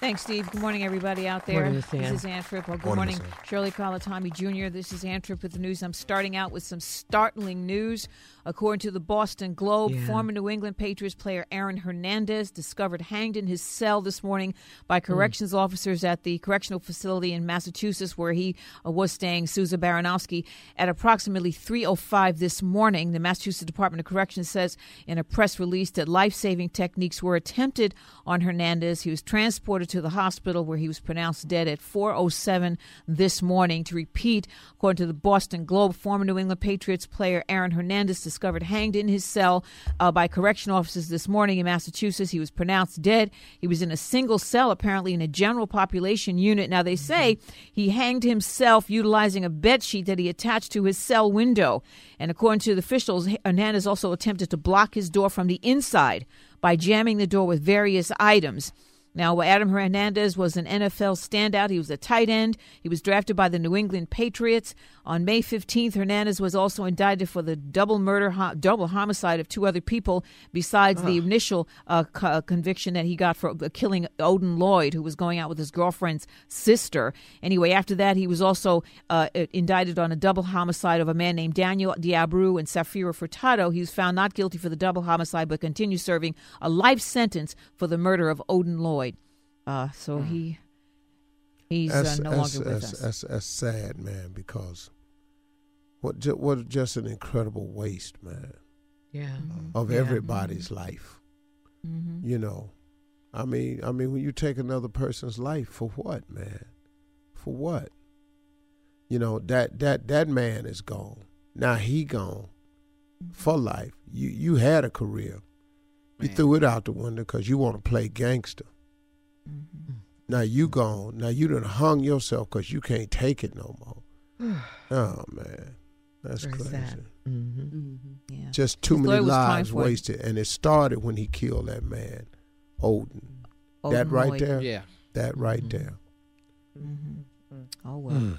Thanks, Steve. Good morning, everybody out there. Morning, Miss this is Ann Tripp. Well, good Morning, morning, Miss Ann. Shirley Calatami Jr. This is Ann Tripp with the news. I'm starting out with some startling news. According to the Boston Globe, Yeah. former New England Patriots player Aaron Hernandez discovered hanged in his cell this morning by Hmm. corrections officers at the correctional facility in Massachusetts where he uh, was staying, Souza Baranowski, at approximately 3:05 this morning. The Massachusetts Department of Corrections says in a press release that life-saving techniques were attempted on Hernandez. He was transported to the hospital where he was pronounced dead at 4:07 this morning. To repeat, according to the Boston Globe, former New England Patriots player Aaron Hernandez discovered hanged in his cell uh, by correction officers this morning in Massachusetts. He was pronounced dead. He was in a single cell, apparently in a general population unit. Now they say he hanged himself utilizing a bed sheet that he attached to his cell window. And according to the officials, Hernandez also attempted to block his door from the inside by jamming the door with various items. Now, Adam Hernandez was an NFL standout. He was a tight end. He was drafted by the New England Patriots. On May 15th, Hernandez was also indicted for the double murder, ho- double homicide of two other people, besides the initial uh, co- conviction that he got for uh, killing Odin Lloyd, who was going out with his girlfriend's sister. Anyway, after that, he was also uh, indicted on a double homicide of a man named Daniel de Abreu and Safiro Furtado. He was found not guilty for the double homicide, but continues serving a life sentence for the murder of Odin Lloyd. Uh, so he he's That's, uh, no that's, longer with that's, us. that's, that's sad, man, because what, ju- what just an incredible waste, man, Yeah. Mm-hmm. of Yeah. everybody's mm-hmm. life. Mm-hmm. You know, I mean, I mean, when you take another person's life for what, man? For what? You know that that that man is gone. Now he gone mm-hmm. for life. You you had a career. You threw it out the window because you want to play gangster. Now you gone. Now you done hung yourself because you can't take it no more. oh man, that's Very crazy. sad. Mm-hmm. Yeah. Just too His many lawyer was crying lives wasted, and it started when he killed that man, Odin. that right Lloyd. there. Yeah. That right there. Oh well. Hmm.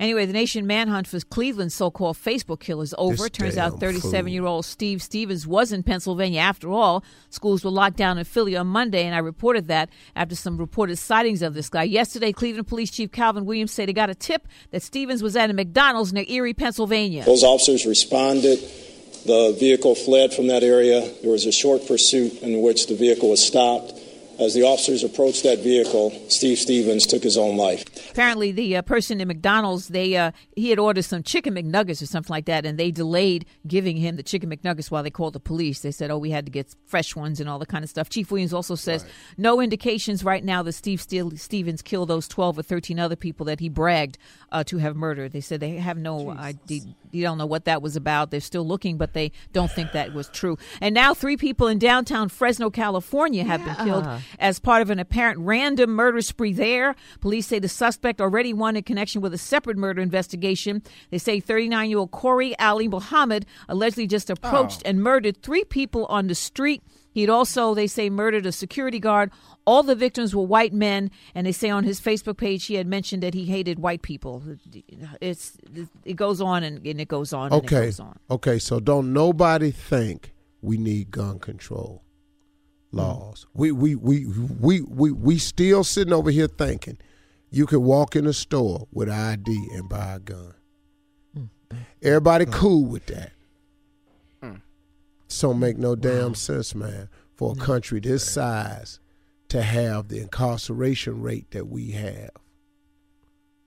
Anyway, the nation manhunt for Cleveland's so-called Facebook killer is over. This turns out 37-year-old Steve Stephens was in Pennsylvania after all. Schools were locked down in Philly on Monday, and I reported that after some reported sightings of this guy. Yesterday, Cleveland Police Chief Calvin Williams said he got a tip that Stephens was at a McDonald's near Erie, Pennsylvania. Those officers responded. The vehicle fled from that area. There was a short pursuit in which the vehicle was stopped. As the officers approached that vehicle, Steve Stephens took his own life. Apparently, the uh, person in McDonald's, they uh, he had ordered some chicken McNuggets or something like that, and they delayed giving him the chicken McNuggets while they called the police. They said, "Oh, we had to get fresh ones and all the kind of stuff." Chief Williams also says no indications right now that Steve Steele, Stephens killed those twelve or thirteen other people that he bragged uh, to have murdered. They said they have no idea. You don't know what that was about. They're still looking, but they don't think that was true. And now, three people in downtown Fresno, California, have been killed Yeah. As part of an apparent random murder spree there. Police say the suspect already won in connection with a separate murder investigation. They say 39 year old Kori Ali Muhammad allegedly just approached oh. and murdered three people on the street. He'd also, they say, murdered a security guard. All the victims were white men, and they say on his Facebook page he had mentioned that he hated white people. It's it goes on and, and it goes on and it Okay. goes on. Okay. So don't nobody think we need gun control laws. We we we we we we still sitting over here thinking you can walk in a store with ID and buy a gun. Mm. Everybody mm. cool with that. Mm. So make no damn sense, man, for a country this size to have the incarceration rate that we have.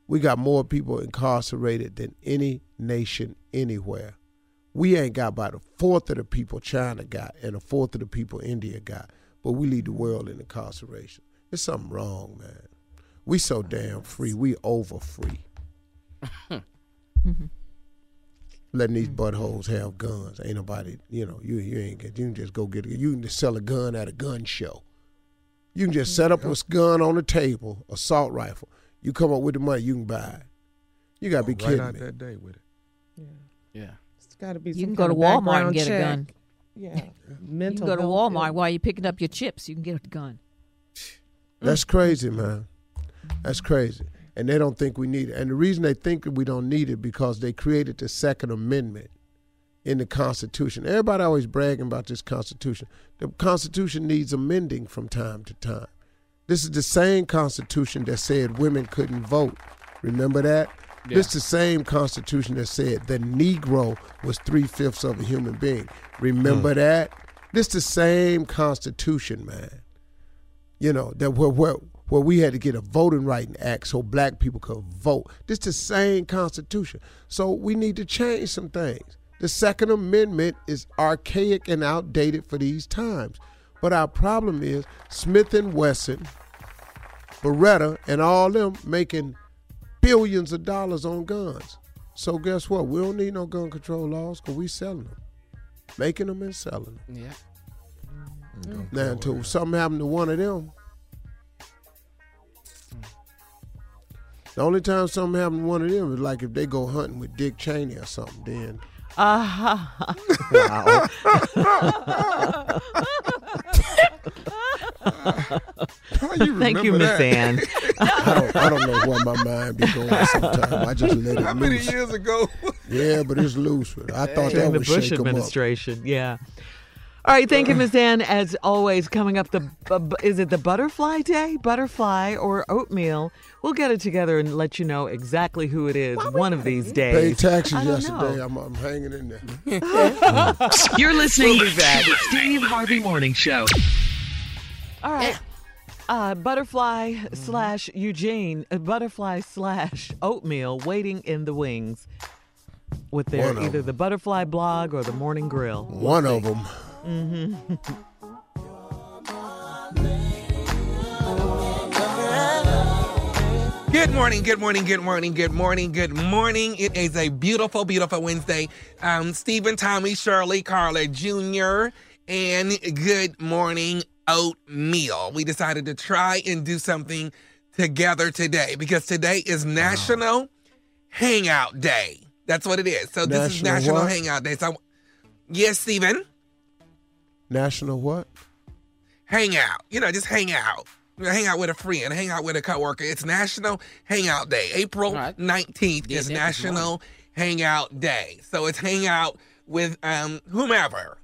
We got more people incarcerated than any nation anywhere. We ain't got about a fourth of the people China got and a fourth of the people India got, but we lead the world in incarceration. There's something wrong, man. We so damn free. We over free. Letting these buttholes have guns. Ain't nobody, you know, you you ain't get you can just go get a, you can just sell a gun at a gun show. You can just set up a gun on the table, assault rifle. You come up with the money, you can buy it. You gotta be Right kidding out me. that day with it. Yeah. It's got to be. You some can go to Walmart and background get a gun. Yeah, You can go to Walmart care. while you're picking up your chips. You can get a gun. That's mm. crazy, man. That's crazy. And they don't think we need it. And the reason they think we don't need it because they created the Second Amendment in the Constitution. Everybody always bragging about this Constitution. The Constitution needs amending from time to time. This is the same Constitution that said women couldn't vote. Remember that? This is the same Constitution that said the Negro was three fifths of a human being. Remember hmm. that? This the same Constitution, man you know, that where, where where we had to get a voting right act so black people could vote. This the same constitution. So we need to change some things. The Second Amendment is archaic and outdated for these times. But our problem is Smith and Wesson, Beretta, and all them making billions of dollars on guns. So guess what? We don't need no gun control laws because we selling them, making them and selling them. Yeah. Mm-hmm. Now, until something happened to one of them, hmm. the only time something happened to one of them is like if they go hunting with Dick Cheney or something. Then Ah. you Thank you, Miss? Ann. I don't, I don't know where my mind be going. Sometimes I just let it How many loose. years ago? Yeah, but it's loose. I thought that During the would Bush shake 'em up. administration. Yeah. All right, thank you, Miss Ann. As always, coming up, the bu- bu- is it the Butterfly Day, Butterfly or Oatmeal? We'll get it together and let you know exactly who it is one of these days. Paid taxes yesterday. I'm, I'm hanging in there. You're listening We'll be back. to the Steve Harvey Morning Show. All right. Uh, butterfly slash Eugene, uh, butterfly slash oatmeal waiting in the wings with their One of either 'em. the butterfly blog or the morning grill. One of them. Mm-hmm. Good morning, good morning, good morning, good morning, good morning. It is a beautiful, beautiful Wednesday. Um, Stephen, Tommy, Shirley, Carla Jr., and good morning oatmeal. We decided to try and do something together today because today is National Hangout Day. That's what it is. So this is National National what? Hangout Day. So yes, Stephen, National what? hang out. You know, just hang out. Hang out with a friend, hang out with a coworker. It's National Hangout Day. April 19th Yeah, is that is National Hangout Day. So it's hang out with um whomever.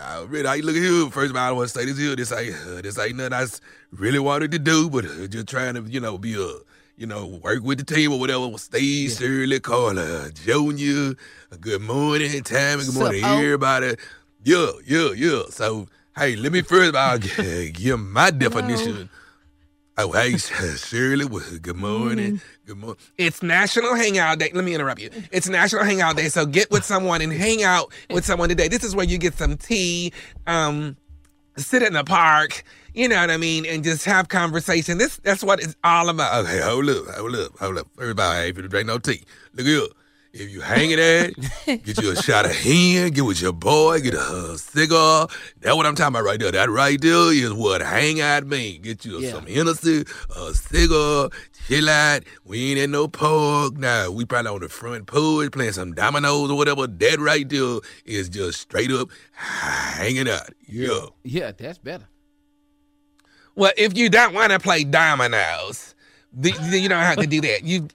Uh, really, I look at you. First of all, I want to say this here. This ain't uh, this ain't nothing I really wanted to do, but uh, just trying to, you know, be a, you know, work with the team or whatever. With Steve, Shirley, Carla, Junior. Good morning, Tammy. Good Sup, morning, O? everybody. Yeah, yeah, yeah. So, hey, let me first of all give my definition. Oh, hey, Shirley. well, Good morning. Good morning. It's National Hangout Day. Let me interrupt you. It's National Hangout Day. So get with someone and hang out with someone today. This is where you get some tea, um, sit in the park, you know what I mean, and just have conversation. This that's what it's all about. Okay, hold up, hold up, hold up. Everybody, of all, I ain't finna drink no tea. Look here. If you hanging at, get you a shot of hen, get with your boy, get a uh, cigar. That's what I'm talking about right there. That right there is what hang out mean. Get you Yeah. some Hennessy, a cigar, chill out. We ain't in no park. Now, we probably on the front porch playing some dominoes or whatever. That right there is just straight up hanging out. Yeah. Yeah, that's better. Well, if you don't want to play dominoes, you don't have to do that. You,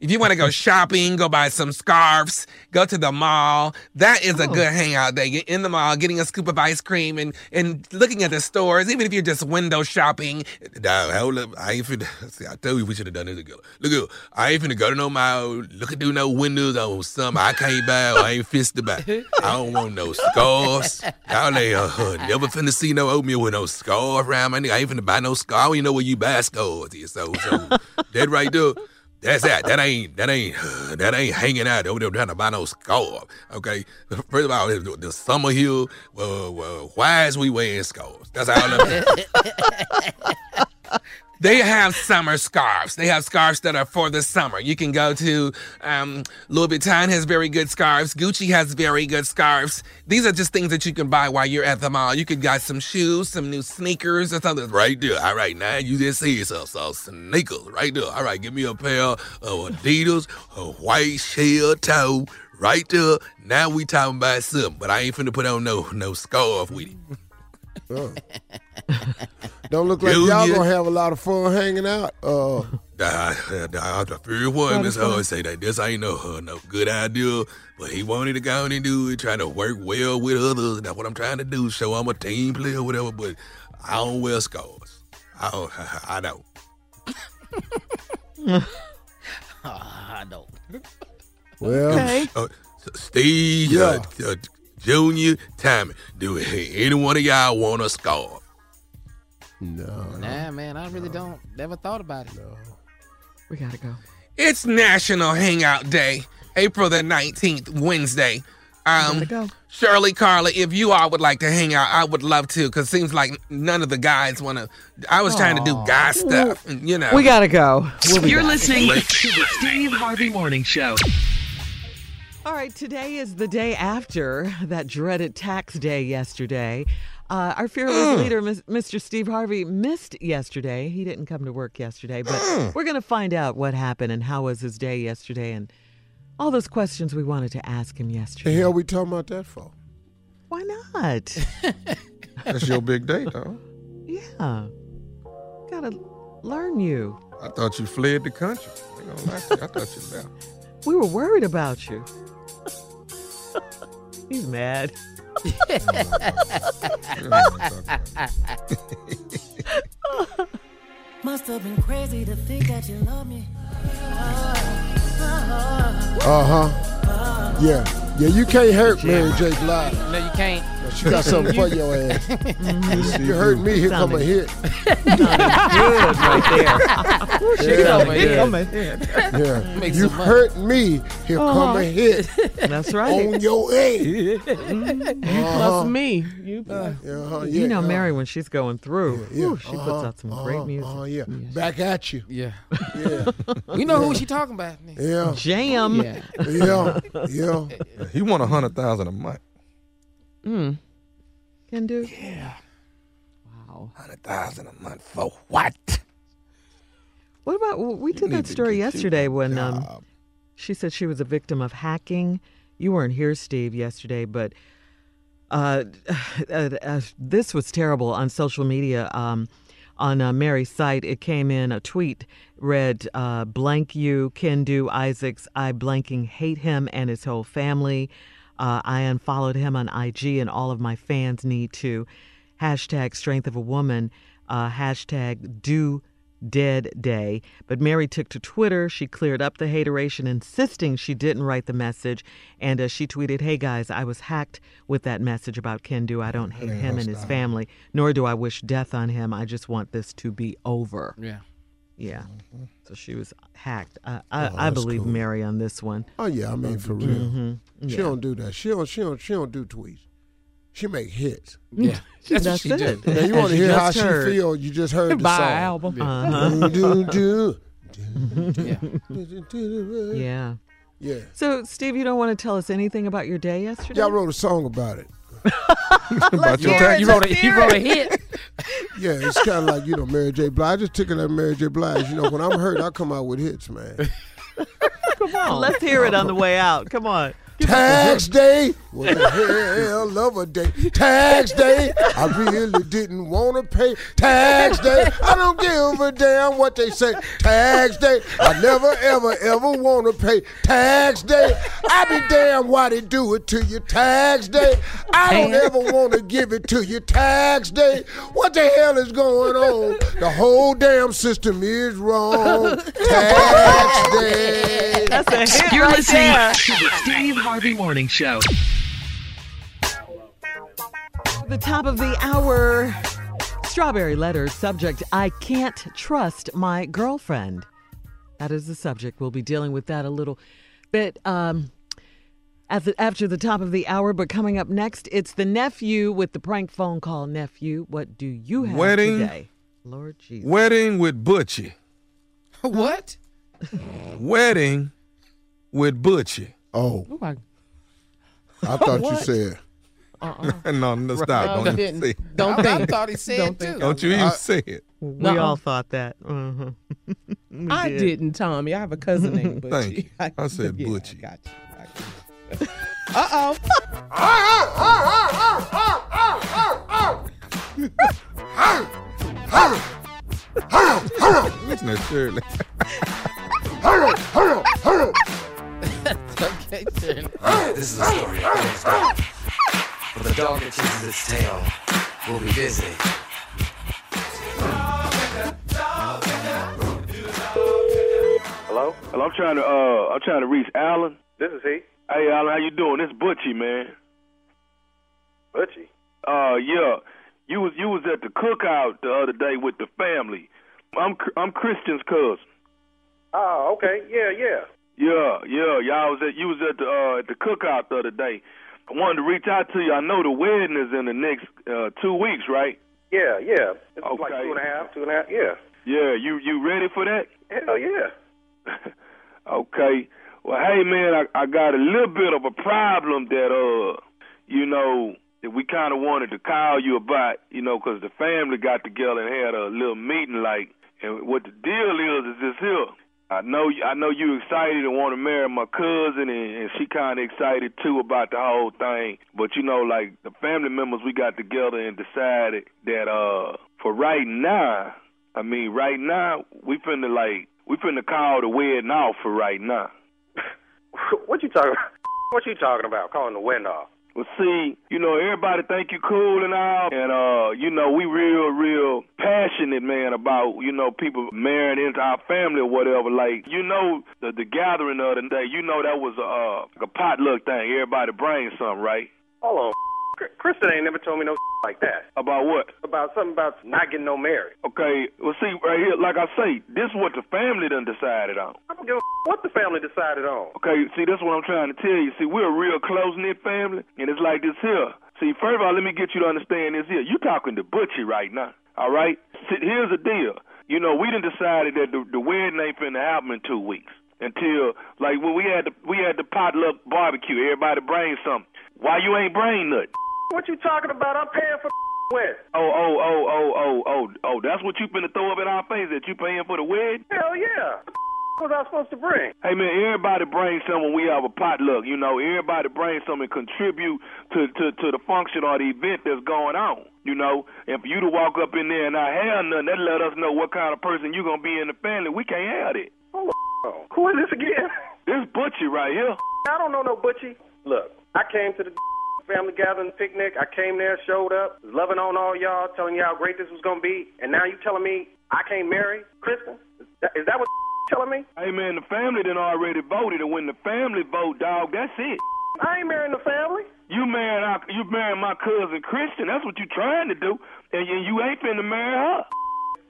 if you want to go shopping, go buy some scarves, go to the mall. That is a good hangout day. Get in the mall, getting a scoop of ice cream, and and looking at the stores. Even if you're just window shopping. Nah, hold up, I ain't finna. See, I told you we should have done this together. Look at, I ain't finna go to no mall, looking through no windows on something I can't buy or I ain't fist to buy. I don't want no scarves. Y'all ain't uh, never finna see no oatmeal with no scarf around my nigga. I ain't finna buy no scarf. I don't even know where you buy scarves here. So, so that right there. That's that. That ain't that ain't that ain't hanging out over there trying to buy no scarf. Okay. First of all, the, summer here. Why is we wearing scarves? That's all. I'm They have summer scarves. They have scarves that are for the summer. You can go to um, Louis Vuitton has very good scarves. Gucci has very good scarves. These are just things that you can buy while you're at the mall. You could get some shoes, some new sneakers, or something right there. All right, now you just see yourself. So sneakers right there. All right, give me a pair of Adidas, a white shell toe. Right there. Now we talking about something, but I ain't finna put on no no scarf with it. Oh. Don't look like y'all Junior. gonna have a lot of fun hanging out. Uh, Nah, nah, the first one, Miss Howard say that this ain't no uh, no good idea, but he wanted to go on and do it, trying to work well with others. That's what I'm trying to do. Show I'm a team player, or whatever. But I don't wear scars. I don't. I don't. I don't. well, Uh, uh, Steve, Yeah. uh, uh, Junior, Tommy, do any one of y'all want a scarf? No. Nah, man, I really don't. Never thought about it. No. We gotta go. It's National Hangout Day, April the 19th, Wednesday. Um, go. Shirley, Carla, if you all would like to hang out, I would love to, because seems like none of the guys want to. I was trying to do guy stuff, and, you know. We gotta go. We'll You're back. listening to the Steve Harvey Morning Show. All right, today is the day after that dreaded tax day yesterday. Uh, our fearless leader, Mr. Steve Harvey, missed yesterday. He didn't come to work yesterday, but we're going to find out what happened and how was his day yesterday and all those questions we wanted to ask him yesterday. The hell we talking about that for? Why not? That's your big day, though. yeah. Gotta learn you. I thought you fled the country. I ain't gonna lie to you. I thought you left. We were worried about you. He's mad. Must have been crazy to think that you love me. Uh huh. Yeah. Yeah, you can't hurt Mary J. Blige. No, you can't. She got something for your ass. you hurt me, here come a hit. Good right there. She come a Here hit. come a hit. Yeah. You hurt me, here come a hit That's right. on your head. Plus me. You Uh-huh, yeah, you know uh, Mary when she's going through. yeah, whew, she puts uh-huh, out some great uh-huh, music. uh-huh, yeah. Back at you. Yeah. Yeah. We know who she talking about. Yeah. Jam. Yeah. Yeah. Yeah. He want a hundred thousand a month. Mm. Can do. Yeah. Wow. Hundred thousand a month for what? What about well, we did that story yesterday a when um, she said she was a victim of hacking. You weren't here, Steve, yesterday, but uh, uh, uh, this was terrible on social media. Um, on uh, Mary's site, it came in a tweet read uh, blank you Kendu Isaacs. I blanking hate him and his whole family. Uh, I unfollowed him on IG, and all of my fans need to. Hashtag strength of a woman. Uh, hashtag do dead day. But Mary took to Twitter. She cleared up the hateration, insisting she didn't write the message. And uh, she tweeted, Hey guys, I was hacked with that message about Kendu. I don't hate him and his family, nor do I wish death on him. I just want this to be over. Yeah. Yeah. So she was hacked. I, Oh, I, I believe cool. Mary on this one. Oh yeah, I mean for real. Mhm. She Yeah. don't do that. She don't. She don't. She don't do tweets. She make hits. Yeah. That's, That's what she it. do. Now you want to hear how just she feel? You just heard the Buy song. an album. Uh-huh. Do, do, Yeah. Yeah. Yeah. So, Steve, you don't want to tell us anything about your day yesterday? Yeah, I wrote a song about it. About your You wrote a, he wrote a hit. Yeah, it's kind of like you know Mary J. Blige. I just took it at Mary J. Blige. You know, when I'm hurt, I come out with hits, man. Come on. Let's hear it on the way out. Come on. Tax day was a hell of a day. Tax day, I really didn't want to pay. Tax day, I don't give a damn what they say. Tax day, I never, ever, ever want to pay. Tax day, I be damn why they do it to you. Tax day, I don't ever want to give it to you. Tax day, what the hell is going on? The whole damn system is wrong. Tax day. That's a hit You're right listening there. to the Steve Harvey Morning Show. The top of the hour. Strawberry letter subject I can't trust my girlfriend. That is the subject. We'll be dealing with that a little bit um, at the, after the top of the hour. But coming up next, it's the nephew with the prank phone call. Nephew, what do you have Wedding. today? Lord Jesus. Wedding with Butchie. what? Wedding with Butchie. Oh, Ooh, I, I thought you What? said. uh-uh. no, no, stop. No, Don't didn't. even say it. Don't I, I think. thought he said Don't too. Don't you even I- say it. We Nuh-uh. all thought that. Uh-huh. I did. didn't, Tommy. I have a cousin named Butchie. Thank you. I said yeah, Butchie. I got you. Got you. Uh-oh. Listen to Shirley. Okay, Shirley. This is a story of dog. But the dog that chases its tail will be busy. Hello? Hello, I'm trying to uh I'm trying to reach Alan. This is he. Hey Alan, how you doing? This Butchie, man. Butchie. Uh yeah. You was you was at the cookout the other day with the family. I'm I'm Christian's cousin. Oh, okay. Yeah, yeah. Yeah, yeah, y'all was at you was at the uh at the cookout the other day. I wanted to reach out to you. I know the wedding is in the next uh two weeks, right? Yeah, yeah. It's like two and a half, two and a half. Yeah. Yeah, you you ready for that? Hell yeah. okay. Well, hey man, I, I got a little bit of a problem that uh, you know, that we kind of wanted to call you about, you know, 'cause the family got together and had a little meeting, like, and what the deal is is this here. I know, I know you excited and want to marry my cousin, and, and she kind of excited too about the whole thing. But you know, like the family members, we got together and decided that uh, for right now, I mean, right now we finna like we finna call the wedding off for right now. what you talking about? What you talking about? Calling the wind off? Well, see, you know, everybody think you cool and all, and uh, you know, we real, real passionate, man, about you know people marrying into our family or whatever. Like, you know, the the gathering of the day, you know, that was a uh, a potluck thing. Everybody bring something, right? Hold on. Kristen ain't never told me no like that. About what? About something about not getting no married. Okay, well, see, right here, like I say, this is what the family done decided on. I don't give a what the family decided on. Okay, see, that's what I'm trying to tell you. See, we're a real close knit family, and it's like this here. See, first of all, let me get you to understand this here. You talking to Butchie right now, all right? See, here's the deal. You know, we done decided that the, the wedding ain't finna happen in two weeks until, like, when we had the we had the potluck barbecue, everybody bring something. Why you ain't bring nothing? What you talking about? I'm paying for the wedding. Oh, oh, oh, oh, oh, oh, oh, that's what you finna throw up in our face that you paying for the wedding? Hell yeah. What was I supposed to bring? Hey man, everybody bring something when we have a potluck. You know, everybody bring something and contribute to, to, to the function or the event that's going on. You know, and for you to walk up in there and not have nothing, that let us know what kind of person you gonna be in the family. We can't have it. Hold on. Who is this again? This Butchie right here. I don't know no butchie. Look, I came to the family gathering picnic. I came there, showed up, was loving on all y'all, telling y'all how great this was gonna be, and now you telling me I can't marry Kristen? Is that, is that what you telling me? Hey man, the family done already voted, and when the family vote, dog, that's it. I ain't marrying the family. You marrying our, you marrying my cousin Christian. That's what you trying to do, and you, you ain't finna marry her.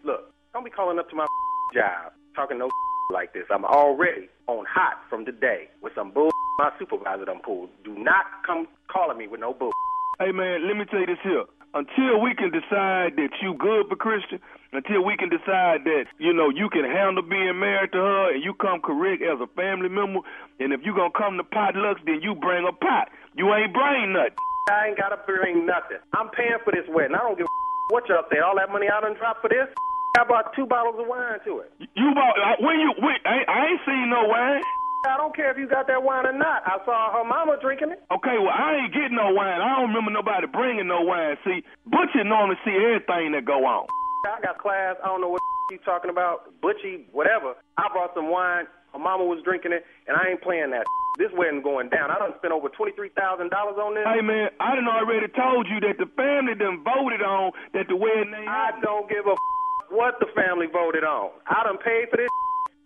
Look, don't be calling up to my job talking no like this. I'm already on hot from today with some bull my supervisor done pulled. Do not come calling me with no bull. Hey man, let me tell you this here. Until we can decide that you good for Christian, until we can decide that, you know, you can handle being married to her and you come correct as a family member, and if you gonna come to potlucks, then you bring a pot. You ain't bring nothing. I ain't gotta bring nothing. I'm paying for this wedding. I don't give a what y'all say. All that money I done dropped for this. I bought two bottles of wine to it. You bought uh, when you when, I, I ain't seen no wine. I don't care if you got that wine or not. I saw her mama drinking it. Okay, well I ain't getting no wine. I don't remember nobody bringing no wine. See, Butchie normally see everything that go on. I got class. I don't know what you talking about. Butchie, whatever. I brought some wine. Her mama was drinking it, and I ain't playing that. This wedding going down. I done spent over twenty three thousand dollars on this. Hey man, I done already told you that the family done voted on that the wedding ain't. I don't give a what the family voted on. I done paid for this.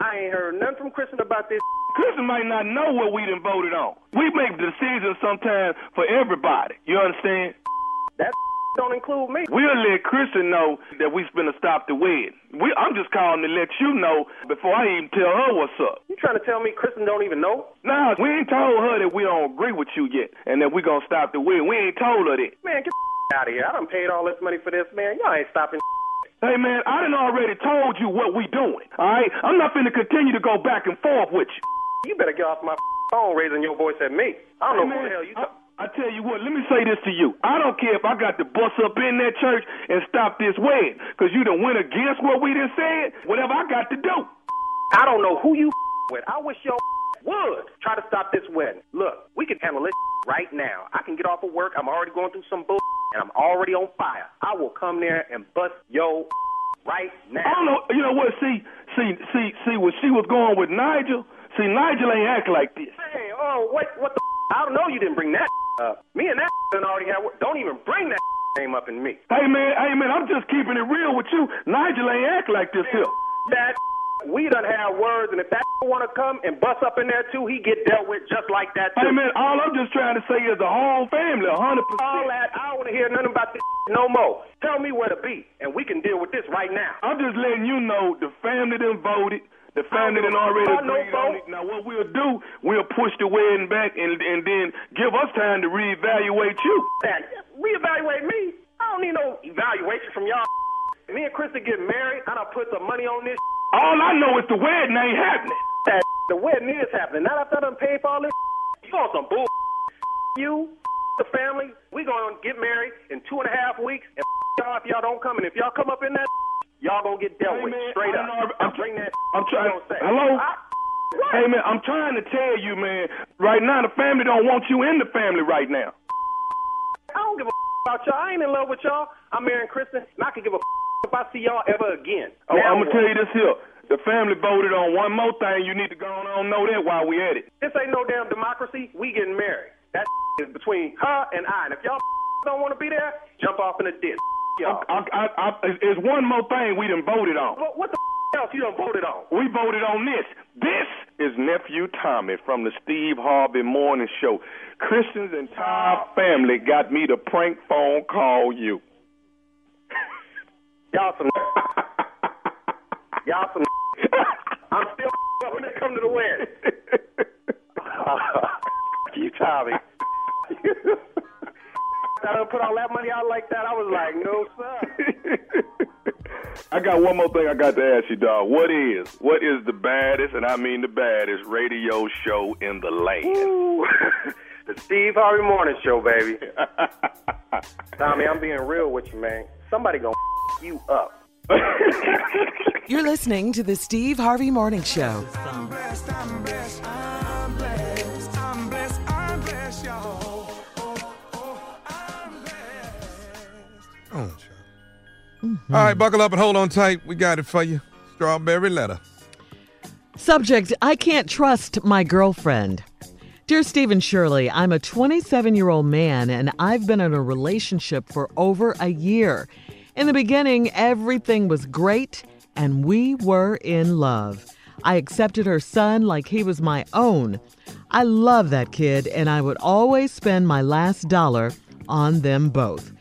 I ain't heard nothing from Kristen about this. Kristen might not know what we done voted on. We make decisions sometimes for everybody. You understand? That don't include me. We'll let Kristen know that we finna stop the wedding. We, I'm just calling to let you know before I even tell her what's up. You trying to tell me Kristen don't even know? Nah, we ain't told her that we don't agree with you yet and that we gonna stop the wedding. We ain't told her that. Man, get out of here. I done paid all this money for this, man. Y'all ain't stopping. Hey man, I done already told you what we doing. All right, I'm not finna continue to go back and forth with you. You better get off my phone raising your voice at me. I don't know who the hell you talking. I tell you what, let me say this to you. I don't care if I got to bust up in that church and stop this wedding, because you done went against what we done said, whatever I got to do. I don't know who you with. I wish your would try to stop this wedding. Look, we can handle this right now. I can get off of work. I'm already going through some bull, and I'm already on fire. I will come there and bust your right now. I don't know. You know what? See, see, see, see. When she was going with Nigel, see, Nigel ain't act like this. Hey, oh, what, what the? I don't know. You didn't bring that up. Me and that done already have. Don't even bring that name up in me. Hey man, hey man, I'm just keeping it real with you. Nigel ain't act like this here. That we done have words, and if that want to come and bust up in there too, he get dealt with just like that too. Hey man, all I'm just trying to say is the whole family, hundred percent. All that, I don't want to hear nothing about this no more. Tell me where to be, and we can deal with this right now. I'm just letting you know the family done voted. The family done already agreed on it. Now what we'll do, we'll push the wedding back and and then give us time to reevaluate you. That reevaluate me? I don't need no evaluation from y'all. Me and Krista get married. I done put some money on this. All I know is the wedding ain't happening. That the wedding is happening. Not after I done paid for all this. You on some bull? You, the family, we gonna get married in two and a half weeks. And y'all, if y'all don't come, and if y'all come up in that, y'all gonna get dealt Hey, with man, straight up. know- I'm bring that. I'm trying. say. Hello. I- Hey man, I'm trying to tell you, man. Right now, the family don't want you in the family right now. I don't give a about y'all. I ain't in love with y'all. I'm marrying Kristen, and I can give a if I see y'all ever again. Oh, Now I'm gonna tell you this here. The family voted on one more thing. You need to go on and know that while we at it. This ain't no damn democracy. We getting married. That is between her and I. And if y'all don't want to be there, jump off in the ditch. Y'all. I, I, I, there's one more thing we done voted on. What, what the else you done voted on? We voted on this. This is nephew Tommy from the Steve Harvey Morning Show. Christian's entire family got me to prank phone call you. Y'all some. y'all some. I'm still when it come to the wedding. you Tommy. I done put all that money out like that. I was like, no sir. I got one more thing I got to ask you, dog. What is what is the baddest, and I mean the baddest, radio show in the land? The Steve Harvey Morning Show, baby. Tommy, I'm being real with you, man. Somebody gonna you up. You're listening to the Steve Harvey Morning Show. Oh, child. All right, buckle up and hold on tight. We got it for you. Strawberry letter. Subject I can't trust my girlfriend. Dear Stephen Shirley, I'm a 27 year old man and I've been in a relationship for over a year. In the beginning, everything was great and we were in love. I accepted her son like he was my own. I love that kid and I would always spend my last dollar on them both.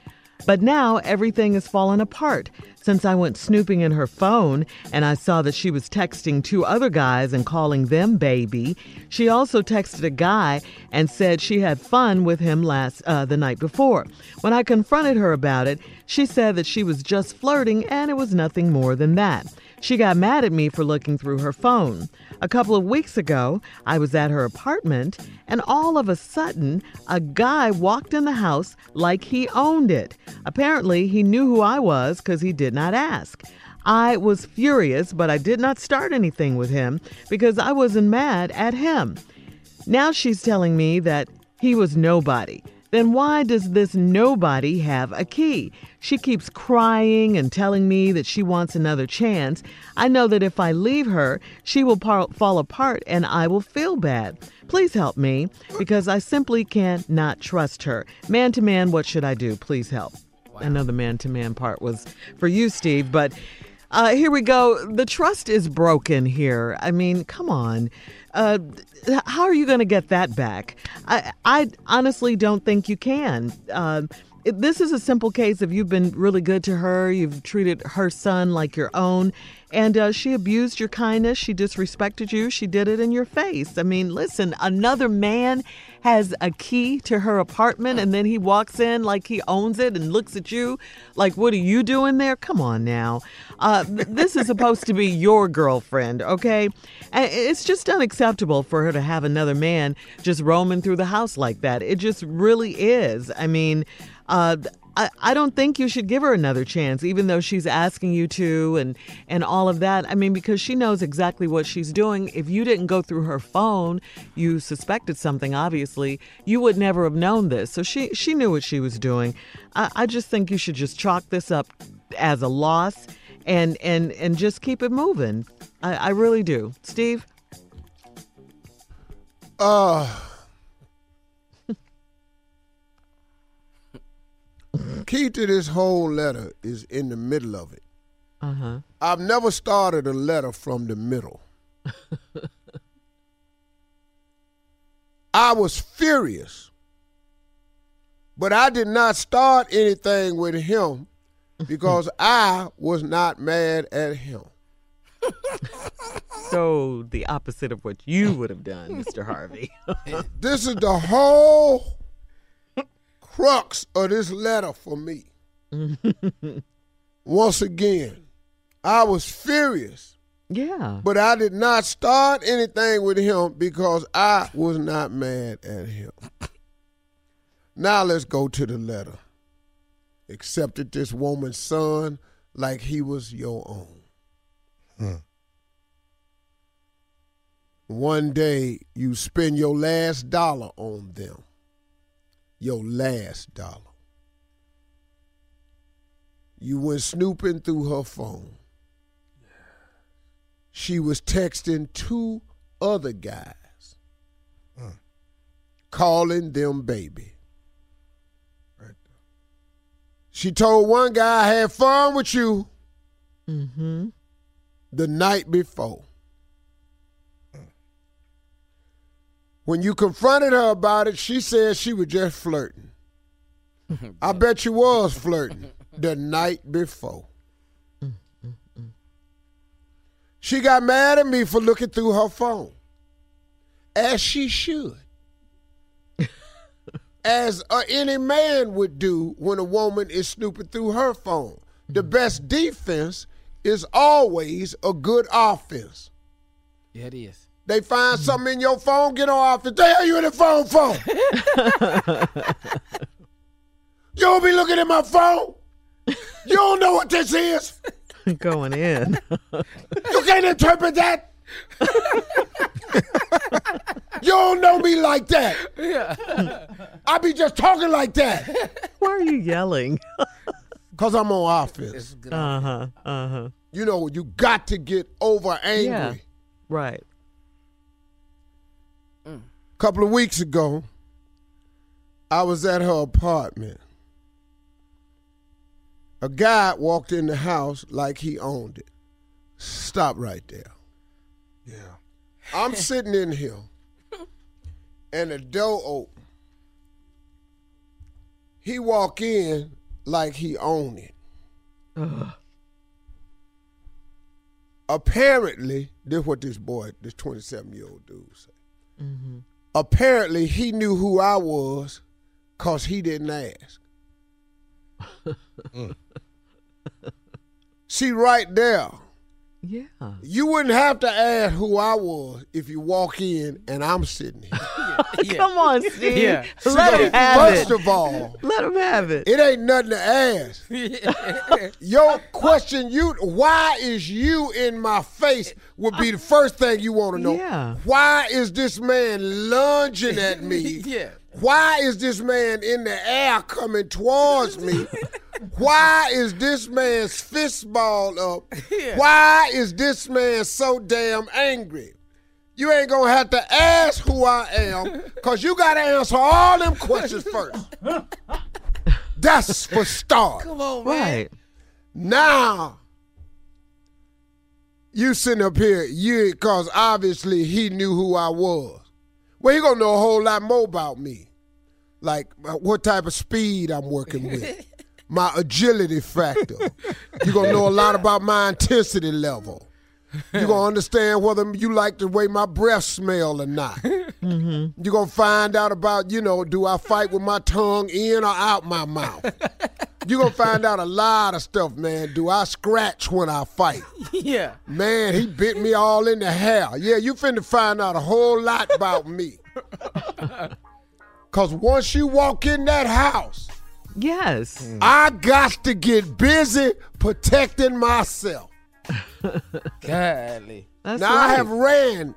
But now everything has fallen apart since I went snooping in her phone and I saw that she was texting two other guys and calling them baby. She also texted a guy and said she had fun with him last uh, the night before. When I confronted her about it, she said that she was just flirting and it was nothing more than that. She got mad at me for looking through her phone. A couple of weeks ago, I was at her apartment, and all of a sudden, a guy walked in the house like he owned it. Apparently, he knew who I was because he did not ask. I was furious, but I did not start anything with him because I wasn't mad at him. Now she's telling me that he was nobody. Then why does this nobody have a key? She keeps crying and telling me that she wants another chance. I know that if I leave her, she will par- fall apart and I will feel bad. Please help me because I simply can't not trust her. Man to man, what should I do? Please help. I know the man to man part was for you, Steve, but uh, here we go. The trust is broken here. I mean, come on. Uh, how are you going to get that back? I, I honestly don't think you can. Uh, this is a simple case of you've been really good to her, you've treated her son like your own, and uh, she abused your kindness, she disrespected you, she did it in your face. I mean, listen, another man has a key to her apartment and then he walks in like he owns it and looks at you like, what are you doing there? Come on now. Uh, th- this is supposed to be your girlfriend, okay? It's just unacceptable for her to have another man just roaming through the house like that. It just really is. I mean, uh, I, I don't think you should give her another chance, even though she's asking you to and, and all of that. I mean, because she knows exactly what she's doing. If you didn't go through her phone, you suspected something, obviously, you would never have known this. So she, she knew what she was doing. I, I just think you should just chalk this up as a loss and, and, and just keep it moving. I, I really do. Steve? Uh key to this whole letter is in the middle of it. Uh huh. I've never started a letter from the middle. I was furious, but I did not start anything with him because I was not mad at him. So the opposite of what you would have done, Mr. Harvey. This is the whole crux of this letter for me. Once again, I was furious, yeah. but I did not start anything with him because I was not mad at him. Now let's go to the letter. Accepted this woman's son like he was your own. Hmm. One day you spend your last dollar on them. Your last dollar. You went snooping through her phone. She was texting two other guys, calling them baby. She told one guy I had fun with you Mm-hmm. the night before. When you confronted her about it, she said she was just flirting. I bet you was flirting the night before. She got mad at me for looking through her phone, as she should. as uh, any man would do when a woman is snooping through her phone. The best defense is always a good offense. Yeah, it is. They find something in your phone, get on office. The hell you in the phone for? you don't be looking at my phone. You don't know what this is. Going in. You can't interpret that. you don't know me like that. Yeah. I be just talking like that. Why are you yelling? Cause I'm on offense. Uh huh. Uh huh. You know, you got to get over angry. Yeah. Right. Couple of weeks ago, I was at her apartment. A guy walked in the house like he owned it. Stop right there. Yeah. I'm sitting in here, and the door open. He walk in like he own it. Apparently, this what this boy, this 27 year old dude said. Mm-hmm. Apparently, he knew who I was, cause he didn't ask. See right there. Yeah. You wouldn't have to ask who I was if you walk in and I'm sitting here. Come on, Steve. Yeah. Let See, him have First it. of all, Let him have it. it ain't nothing to ask. Your question, you why is you in my face would be the first thing you want to know. Yeah. Why is this man lunging at me? Yeah. Why is this man in the air coming towards me? Why is this man's fist ball up? Why is this man so damn angry? You ain't gonna have to ask who I am, cause you gotta answer all them questions first. That's for start. Come on, man. Right. Now, you sitting up here, you cause obviously he knew who I was. Well, he gonna know a whole lot more about me, like uh, what type of speed I'm working with, my agility factor. You gonna know a lot about my intensity level. You're gonna understand whether you like the way my breath smell or not. Mm-hmm. You gonna find out about, you know, do I fight with my tongue in or out my mouth? You gonna find out a lot of stuff, man. Do I scratch when I fight? Yeah. Man, he bit me all in the hair. Yeah, you finna find out a whole lot about me. Cause once you walk in that house, Yes. I got to get busy protecting myself. Godly. That's now I have ran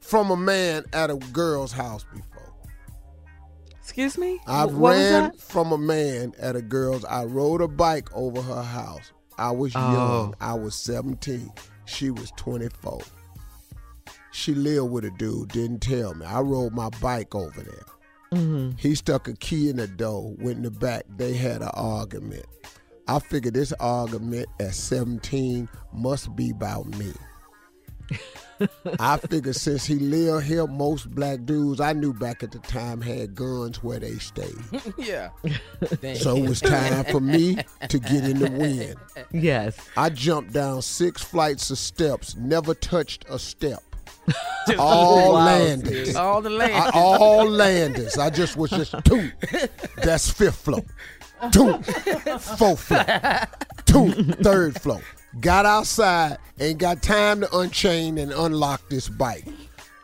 from a man at a girl's house before. Excuse me? I've Wh- what was ran that? from a man at a girl's. I rode a bike over her house. I was Oh. young. I was 17. She was 24. She lived with a dude, didn't tell me. I rode my bike over there. Mm-hmm. He stuck a key in the door, went in the back. They had an argument. I figured this argument at 17 must be about me. I figured since he lived here, most black dudes I knew back at the time had guns where they stayed. yeah. So it was time for me to get in the wind. Yes. I jumped down six flights of steps, never touched a step. all Wow, landings. Steve. All the I, all landings. I just was just two. That's fifth floor. Two. Fourth floor. Two. Third floor. Got outside and got time to unchain and unlock this bike.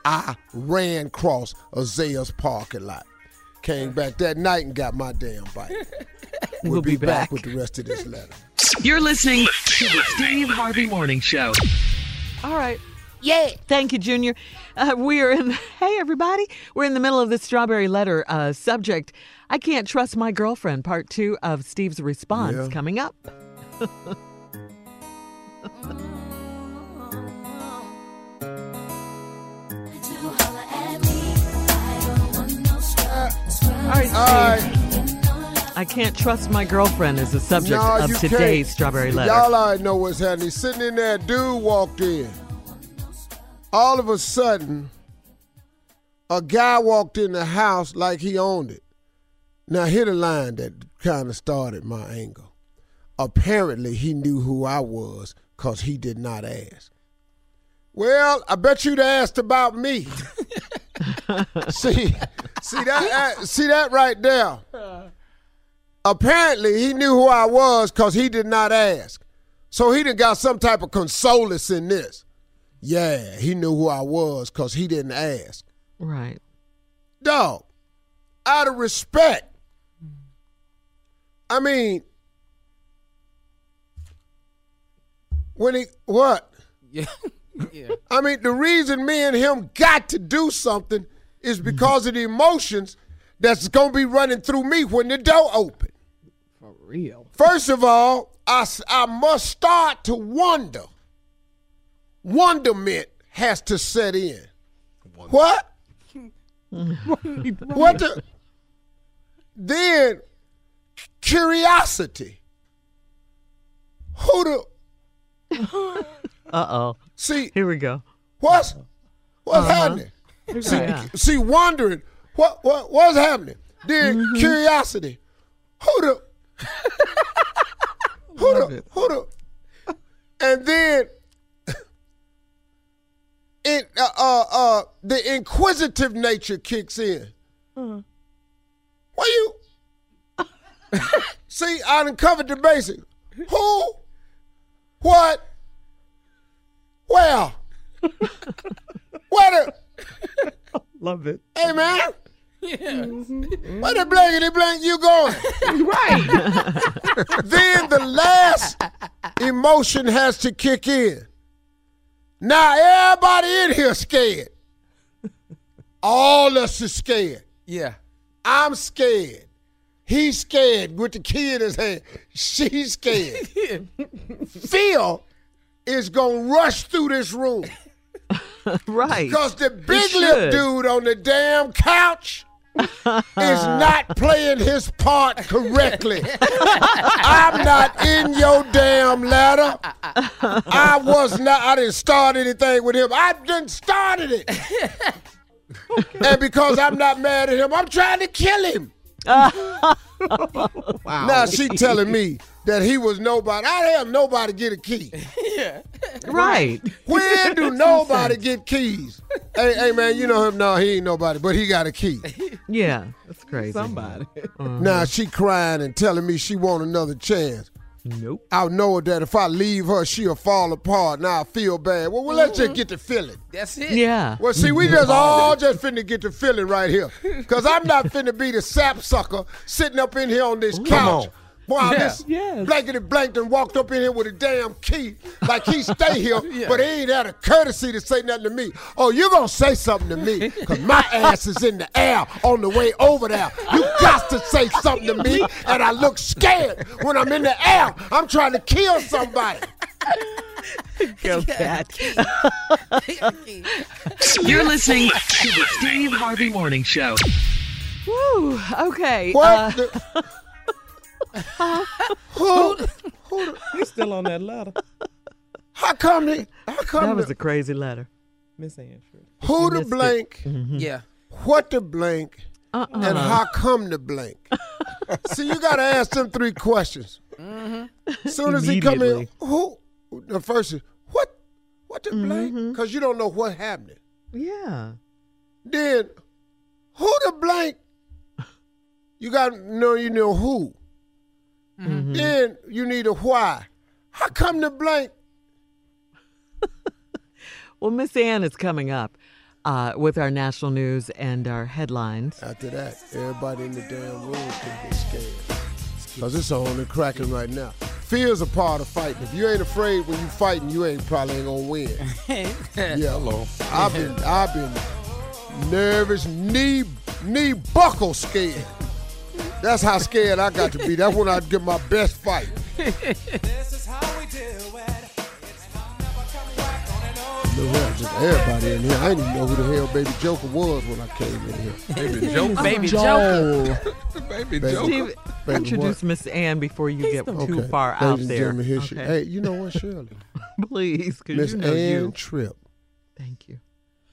I ran across Azaya's parking lot. Came back that night and got my damn bike. We'll, We'll be, be back. back. with the rest of this letter. You're listening to the Steve Harvey Morning Show. All right. Yeah. Thank you, Junior. Uh, we are in. hey, everybody. We're in the middle of the strawberry letter uh, subject. I can't trust my girlfriend. Part two of Steve's response Yeah. coming up. All right, Steve. I can't trust my girlfriend is the subject No, of today's can't. strawberry letter. Y'all already know what's happening. Sitting in there, dude walked in. All of a sudden, a guy walked in the house like he owned it. Now, hit a line that kind of started my anger. Apparently, he knew who I was because he did not ask. Well, I bet you'd asked about me. see, see that, uh, see that right there. Apparently, he knew who I was because he did not ask. So he done got some type of consolence in this. Yeah, he knew who I was because he didn't ask. Right. Dog, out of respect. I mean, when he what? Yeah. yeah. I mean, the reason me and him got to do something is because of the emotions that's gonna be running through me when the door open. For real. First of all, I, I must start to wonder. Wonderment has to set in. What? what the? Then curiosity. Who the? Uh oh. See, here we go. What's what's Uh-huh. happening? See, Yeah. see, wondering what what what's happening. Then Mm-hmm. curiosity. Who the? who the? Who the? And then it uh, uh uh the inquisitive nature kicks in. Why you? See, I uncovered the basic. Who? What? Where? Where the? Love it. Hey man, Yeah. Mm-hmm. where the blankety blank you going? right. then the last emotion has to kick in. Now everybody in here scared. All us is scared. Yeah. I'm scared. He's scared with the key in his hand. She's scared. Phil is gonna rush through this room. right. Because the big lip dude on the damn couch is not playing his part correctly. I'm not in your damn ladder. I was not, I didn't start anything with him. I didn't started it. And because I'm not mad at him, I'm trying to kill him. wow. Now she telling me that he was nobody. I have nobody get a key. Yeah. Right. When do nobody get keys? hey, hey man, you know him? No, he ain't nobody, but he got a key. Yeah, that's crazy. Somebody. Uh-huh. Now she crying and telling me she want another chance. Nope. I know that if I leave her, she'll fall apart. Now I feel bad. Well, well let's just mm-hmm. get to feeling. That's it. Yeah. Well, see, we just all just finna get to feeling right here. Because I'm not finna be the sap sucker sitting up in here on this couch. On. While Yeah. this Yes. blankety blanked and walked up in here with a damn key like he stay here, but he ain't had a courtesy to say nothing to me. Oh, you gonna say something to me because my ass is in the air on the way over there. You got to say something to me, and I look scared when I'm in the air. I'm trying to kill somebody. Go cat. You're listening to the Steve Harvey Morning Show. Woo. Okay. What? uh, the- who, who the- He's still on that ladder. how come they, how come that was the- a crazy letter. Miss Andrew. who the missed it. blank, Yeah. what the blank, Uh-uh. and how come the blank? See, you got to ask them three questions. As soon as he come in, who? The first is what? What the blank? Mm-hmm. Because you don't know what happened. Yeah. Then, who the blank? You got to know you know who. Mm-hmm. Then you need a why. How come the blank? Well, Miss Ann is coming up uh, with our national news and our headlines. After that, everybody in the damn room can get scared. Because it's on and cracking right now. Fear's a part of fighting. If you ain't afraid when you fighting, you ain't probably ain't gonna win. yeah, hello. I've been I've been nervous, knee knee buckle scared. That's how scared I got to be. That's when I get my best fight. The hell, just everybody in here. I didn't even know who the hell Baby Joker was when I came in here. Baby Joker. Baby Joel. Baby Baby. Joker. Steve, Baby, introduce what? Miss Ann before you get too Okay. far Ladies out and there. gentlemen, here she- Okay. Hey, you know what, Shirley? Please, because Miss you know Ann you. Tripp. Thank you.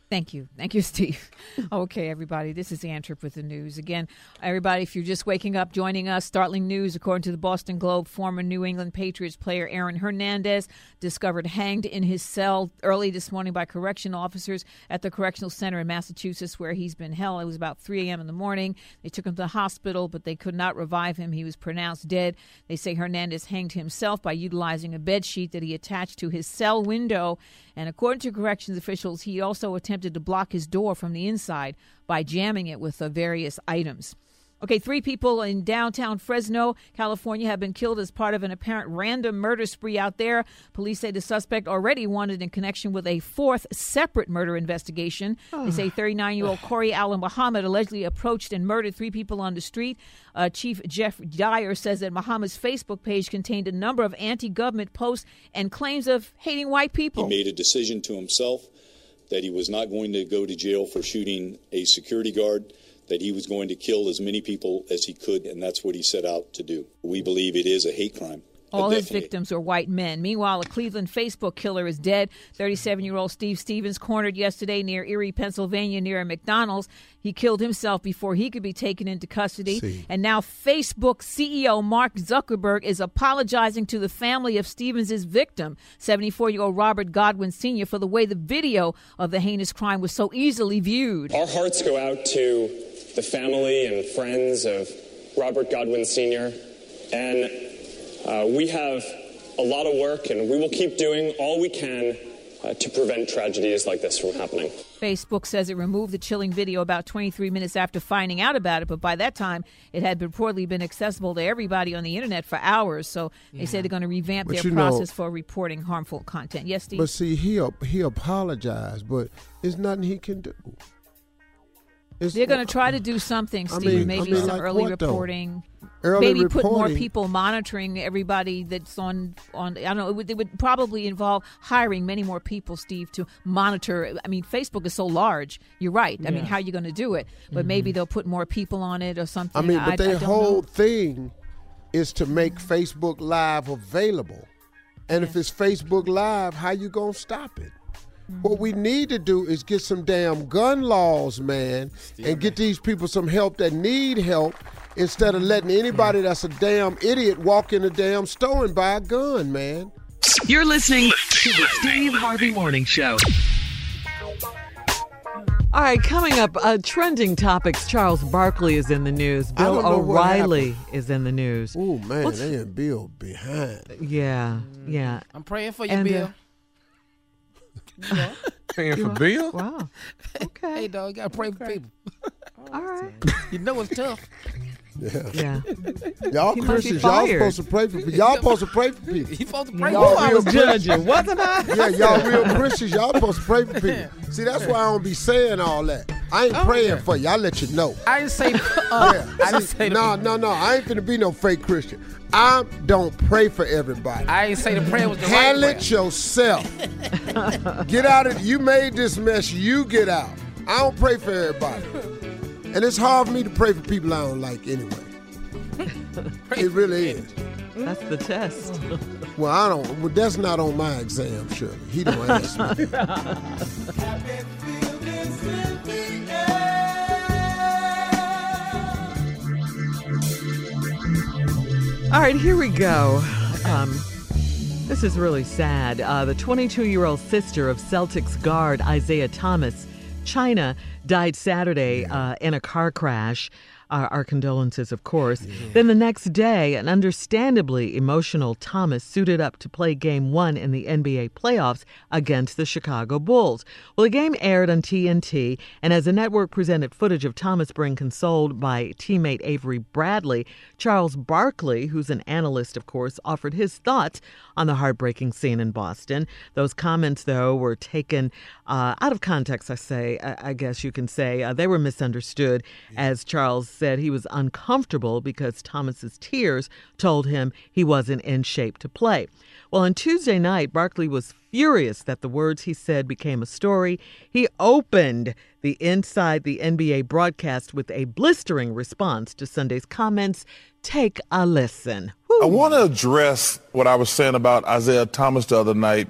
Thank you. Thank you, Steve. Okay, everybody, this is Ann Tripp with the news. Again, everybody, if you're just waking up, joining us, startling news according to the Boston Globe, former New England Patriots player Aaron Hernandez discovered hanged in his cell early this morning by correction officers at the Correctional Center in Massachusetts, where he's been held. It was about 3 a.m. in the morning. They took him to the hospital, but they could not revive him. He was pronounced dead. They say Hernandez hanged himself by utilizing a bed sheet that he attached to his cell window. And according to corrections officials, he also attempted to block his door from the inside by jamming it with uh, various items. Okay, three people in downtown Fresno, California, have been killed as part of an apparent random murder spree out there. Police say the suspect already wanted in connection with a fourth separate murder investigation. They say 39 year old Kori Ali Muhammad allegedly approached and murdered three people on the street. Uh, Chief Jeff Dyer says that Muhammad's Facebook page contained a number of anti government posts and claims of hating white people. He made a decision to himself that he was not going to go to jail for shooting a security guard, that he was going to kill as many people as he could, and that's what he set out to do. We believe it is a hate crime. All his victims were white men. Meanwhile, a Cleveland Facebook killer is dead. 37 year old Steve Stephens cornered yesterday near Erie, Pennsylvania, near a McDonald's. He killed himself before he could be taken into custody. See. And now, Facebook CEO Mark Zuckerberg is apologizing to the family of Stephens' victim, 74 year old Robert Godwin Sr., for the way the video of the heinous crime was so easily viewed. Our hearts go out to the family and friends of Robert Godwin Sr. And uh, we have a lot of work, and we will keep doing all we can uh, to prevent tragedies like this from happening. Facebook says it removed the chilling video about 23 minutes after finding out about it, but by that time, it had reportedly been accessible to everybody on the internet for hours. So they say they're going to revamp But their you know- process for reporting harmful content. Yes, Steve? But see, he he apologized, but there's nothing he can do. It's- they're going to try to do something, I Steve. mean- I maybe mean, some like early what, reporting. Early maybe put more people monitoring everybody that's on on. I don't know. It would, it would probably involve hiring many more people, Steve, to monitor. I mean, Facebook is so large. You're right. I mean, how are you going to do it? But maybe mm-hmm. they'll put more people on it or something. I mean, but I their whole know. thing is to make Facebook Live available. And if it's Facebook Live, how you gonna stop it? What we need to do is get some damn gun laws, man, and get these people some help that need help instead of letting anybody that's a damn idiot walk in a damn store and buy a gun, man. You're listening to the Steve Harvey Morning Show. All right, coming up, uh, trending topics. Charles Barkley is in the news. Bill don't know what O'Reilly is in the news. Oh man, What's- they in Bill behind. Yeah, yeah. I'm praying for you, And, uh, Bill. Paying for You- Bill? Wow. Okay. hey, dog, you gotta pray for people. All right. You know it's tough. Yeah. Yeah. Y'all He Christians, y'all supposed to pray for people. y'all supposed to pray for people. You supposed to pray Y'all for real real Christians. judging, wasn't I? Yeah, y'all real Christians. Y'all supposed to pray for people. See, that's why I don't be saying all that. I ain't Oh, praying yeah. for you. I let you know. I didn't say. Uh, Yeah. I didn't See, say. no, no, no. I ain't gonna be no fake Christian. I don't pray for everybody. I ain't say the prayer was the Handle right it yourself. get out of You made this mess. You get out. I don't pray for everybody. And it's hard for me to pray for people I don't like anyway. it really is. That's the test. Well, I don't. Well, that's not on my exam, Shirley. He don't ask me. All right, here we go. Um, this is really sad. Uh, the 22 year old sister of Celtics guard Isaiah Thomas, Chyna, died Saturday uh, in a car crash. Uh, our condolences, of course. Then the next day, an understandably emotional Thomas suited up to play game one in the NBA playoffs against the Chicago Bulls. Well, the game aired on TNT, and as the network presented footage of Thomas being consoled by teammate Avery Bradley, Charles Barkley, who's an analyst, of course, offered his thoughts on the heartbreaking scene in Boston. Those comments, though, were taken uh, out of context, I say, I, I guess you can say. Uh, they were misunderstood, as Charles said he was uncomfortable because Thomas's tears told him he wasn't in shape to play. Well, on Tuesday night, Barkley was furious that the words he said became a story. He opened the Inside the NBA broadcast with a blistering response to Sunday's comments. Take a listen. I want to address what I was saying about Isaiah Thomas the other night.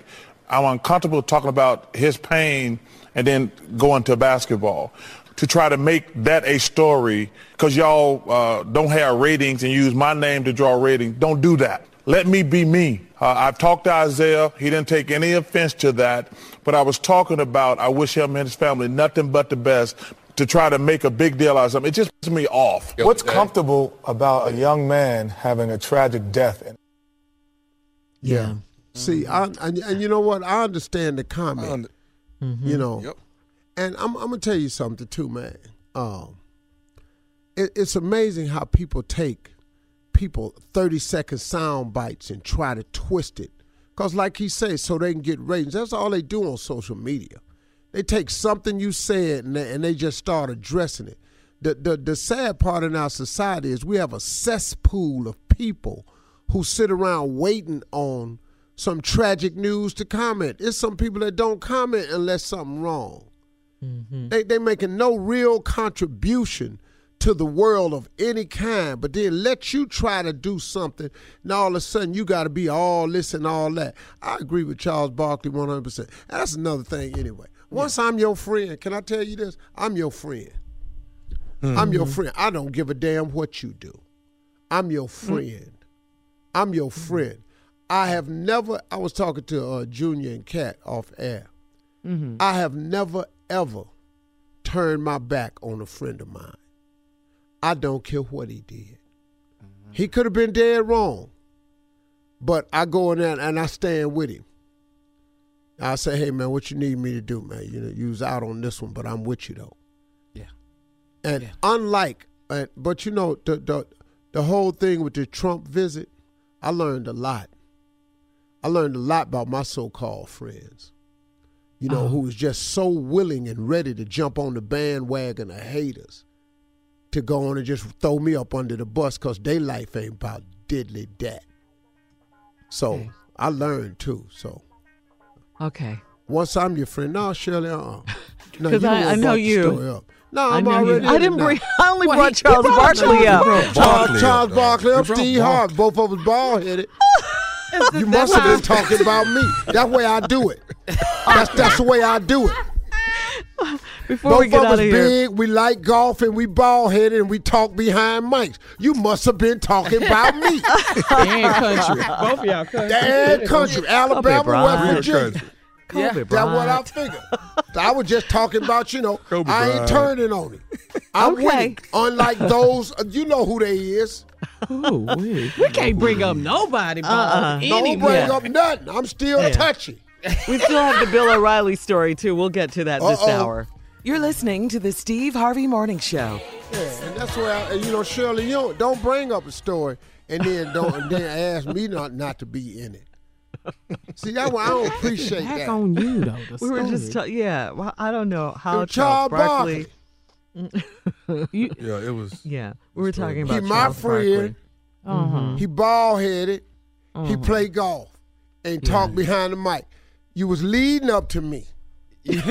I'm uncomfortable talking about his pain and then going to basketball. To try to make that a story, because y'all uh, don't have ratings and use my name to draw ratings, don't do that. Let me be me. Uh, I've talked to Isaiah. He didn't take any offense to that. But I was talking about, I wish him and his family nothing but the best to try to make a big deal out of something. It just pisses me off. What's comfortable about a young man having a tragic death? Yeah. See, I, and, and you know what? I understand the comment. Mm-hmm. You know, Yep. And I'm, I'm gonna tell you something too, man. Um, it, it's amazing how people take people 30 second sound bites and try to twist it. Cause like he says, so they can get ratings. That's all they do on social media. They take something you said and they, and they just start addressing it. The, the the sad part in our society is we have a cesspool of people who sit around waiting on some tragic news to comment. It's some people that don't comment unless something wrong. They they making no real contribution to the world of any kind, but then let you try to do something, and all of a sudden you got to be all this and all that. I agree with Charles Barkley one hundred percent. That's another thing anyway. Once I'm your friend, can I tell you this? I'm your friend. I'm your friend. I don't give a damn what you do. I'm your friend. I'm your friend. I have never. I was talking to uh, Junior and Cat off air. Mm-hmm. I have never ever turned my back on a friend of mine. I don't care what he did. He could have been dead wrong, but I go in there and I stand with him. I say, "Hey man, what you need me to do, man? You know, you was out on this one, but I'm with you though." Yeah. And unlike, uh, but you know, the the the whole thing with the Trump visit, I learned a lot. I learned a lot about my so-called friends. You know, who was just so willing and ready to jump on the bandwagon of haters to go on and just throw me up under the bus because their life ain't about diddly dat. So I learned too. So Okay. once I'm your friend, no, Shirley, uh, uh no, 'Cause you I- I know you. No, I I'm know you. already. I didn't bring- I only Well, brought Charles Barkley Charles up. Barkley. Barkley Charles, Charles Barkley up, Steve Harvey, both of us bald headed. You must have been talking about me. That's the way I do it. That's that's the way I do it. Before Both we get of out us of here, big, we like golf, and we bald headed, and we talk behind mics. You must have been talking about me. And country. Both of y'all country. And country. Alabama, Bryant. West Virginia. Country. Yeah, Kobe that's what I Bryant. figured. I was just talking about, you know, Kobe I ain't Bryant. turning on him. I'm Okay. winning. Unlike those, you know who they is. Ooh, we, we can't bring up nobody, Bob. Uh-uh. Don't bring up nothing. I'm still Yeah. touchy. we still have the Bill O'Reilly story too. We'll get to that this Uh-oh. hour. You're listening to the Steve Harvey Morning Show. Yeah, and that's why I, you know, Shirley, you don't, don't bring up a story and then don't and then ask me not not to be in it. See, that one I don't appreciate Back that. on you though. the We were just, story. ta- yeah. Well, I don't know how It was Charles Charles Barkley. You- Yeah, it was. Yeah, we were talking He about my Charles friend. Barkley. Uh-huh. He bald headed. He Uh-huh. play golf and talked behind the mic. You was leading up to me. you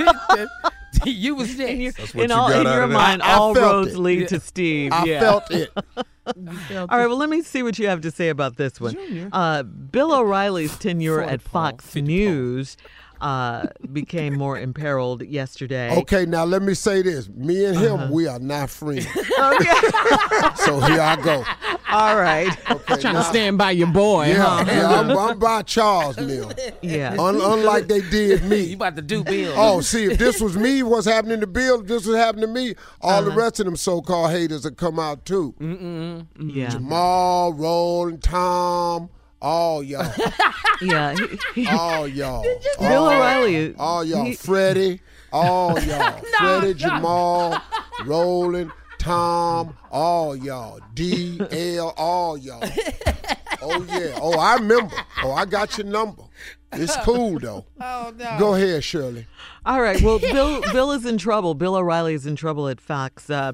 was there. That's what In, you all, in your mind, I all roads it. lead Yeah. to Steve. I yeah. felt it. All right, well, let me see what you have to say about this one. Uh, Bill O'Reilly's tenure at Fox News uh, became more imperiled yesterday. Okay, now let me say this. Me and him, we are not friends. Okay. so here I go. All right. Okay, Trying now- to stand by your boy, Yeah, huh? yeah I'm, I'm by Charles now. Yeah. Un- unlike they did me. You about to do Bill. Oh, see, if this was me, what's happening to Bill, if this was happening to me, all the Uh-huh. rest of them so-called haters would come out too. Mm-mm. Yeah. Jamal, Roland, Tom, all y'all. Yeah. all y'all. Bill all, O'Reilly. All y'all. he- Freddie, all y'all. Freddie, Jamal, Roland, Tom, all y'all. D, L, all y'all. Oh, yeah. Oh, I remember. Oh, I got your number. It's cool, though. Oh no. Go ahead, Shirley. All right. Well, Bill Bill is in trouble. Bill O'Reilly is in trouble at Fox uh,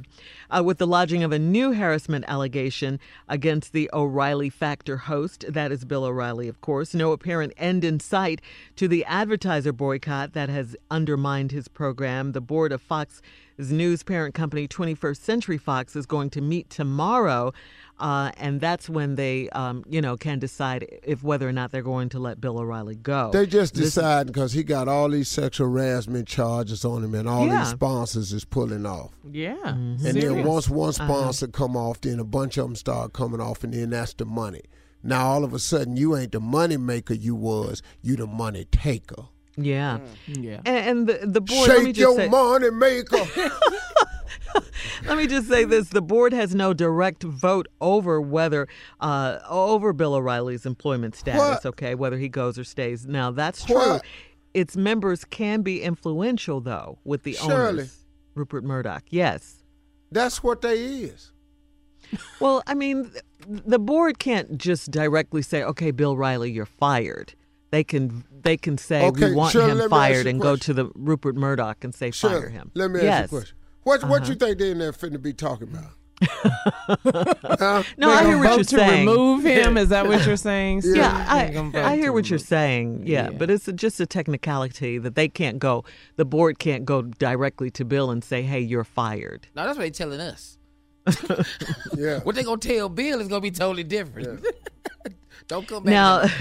uh, with the lodging of a new harassment allegation against the O'Reilly Factor host. That is Bill O'Reilly, of course. No apparent end in sight to the advertiser boycott that has undermined his program. The board of Fox's news parent company, 21st Century Fox, is going to meet tomorrow. Uh, and that's when they, um, you know, can decide if whether or not they're going to let Bill O'Reilly go. They just This- decided because he got all these sexual harassment charges on him, and all Yeah. these sponsors is pulling off. Yeah. And Serious. then once one Uh-huh. sponsor come off, then a bunch of them start coming off, and then that's the money. Now all of a sudden, you ain't the money maker you was, you the money taker. Yeah. Yeah. And, and the, the board, let me just your say, money maker. let me just say this: the board has no direct vote over whether uh, over Bill O'Reilly's employment status. What? Okay, whether he goes or stays. Now that's true. What? Its members can be influential, though, with the Shirley. owners. Rupert Murdoch. Yes. That's what they is. Well, I mean, the board can't just directly say, "Okay, Bill Riley, you're fired." They can they can say Okay, we want Shirley, him let me ask fired you a and go to the Rupert Murdoch and say fire him. Let me yes. ask you a question. What what Uh-huh. you think they in there finna be talking about? Huh? No, I hear what you're to saying. remove him? Is that what you're saying? Steve? Yeah, They're gonna vote I, I hear what you're saying. Yeah, but it's a, just a technicality that they can't go. The board can't go directly to Bill and say, "Hey, you're fired." No, that's what they're telling us. Yeah. What they gonna tell Bill is gonna be totally different. Don't come back. Now, to-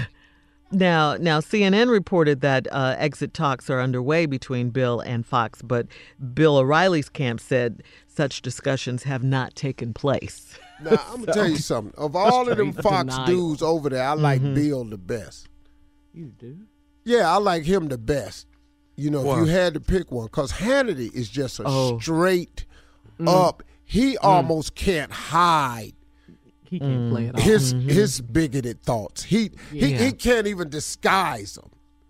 now, now, CNN reported that uh, exit talks are underway between Bill and Fox, but Bill O'Reilly's camp said such discussions have not taken place. Now I'm gonna tell you something. Of all of them Fox denial. dudes over there, I like Mhm. Bill the best. You do? Yeah, I like him the best. You know, Why? if you had to pick one, because Hannity is just a Oh. straight Mm. up. He almost can't hide He can't mm. play it off. his mm-hmm. his bigoted thoughts. He he, Yeah. he can't even disguise them.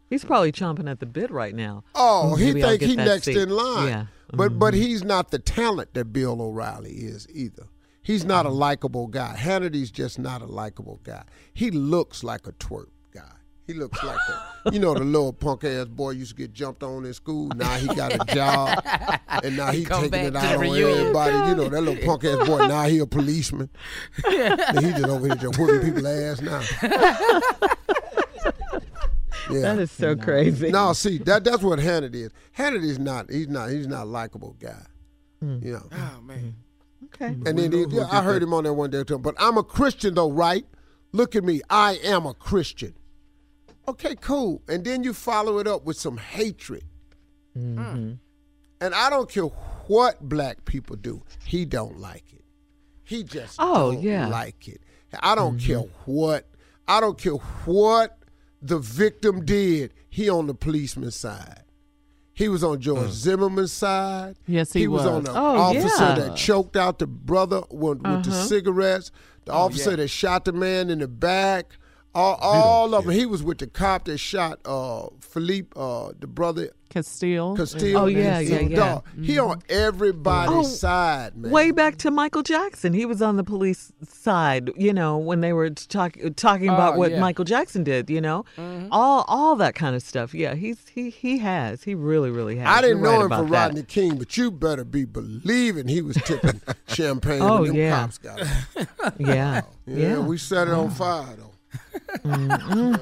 He's probably chomping at the bit right now. Oh, he Maybe I'll think get he next seat. in line. Yeah. But but mm-hmm. he's not the talent that Bill O'Reilly is either. He's not a mm-hmm. likable guy. Hannity's just not a likable guy. He looks like a twerp guy. He looks like a you know the little punk ass boy used to get jumped on in school. Now he got a job and now He he taking it out on reunion. everybody. You know that little punk ass boy. Now he a policeman. and he just over here just whooping people ass now. Yeah. That is so crazy. No, see that that's what Hannity is. Hannity's not. He's not. He's not a likable guy. Mm. You know. oh man. Okay. And then he, yeah, I heard him on there one day too. But I'm a Christian though, right? Look at me. I am a Christian. Okay, cool. And then you follow it up with some hatred. Mm-hmm. And I don't care what black people do. He don't like it. He just Oh, don't yeah. like it. I don't Mm-hmm. care what. I don't care what the victim did. He on the policeman's side. He was on George Zimmerman's side. Yes, he was. was. on the Oh, officer yeah. that choked out the brother with, with the Uh-huh. cigarettes. The officer yeah. that shot the man in the back. All, all of them. He was with the cop that shot uh, Philippe, uh, the brother Castile. Castile. Oh, yeah, and yeah, his yeah. dog. He on everybody's Oh, side, man. Way back to Michael Jackson, he was on the police side. You know, when they were talk, talking about Oh, what yeah. Michael Jackson did. You know, Mm-hmm. all all that kind of stuff. Yeah, he's he he has. He really really has. I didn't You're know right him for about that. Rodney King, but you better be believing he was tipping champagne Oh, when them yeah. cops got him. Yeah, Yeah, yeah. we set it on fire though. Yeah,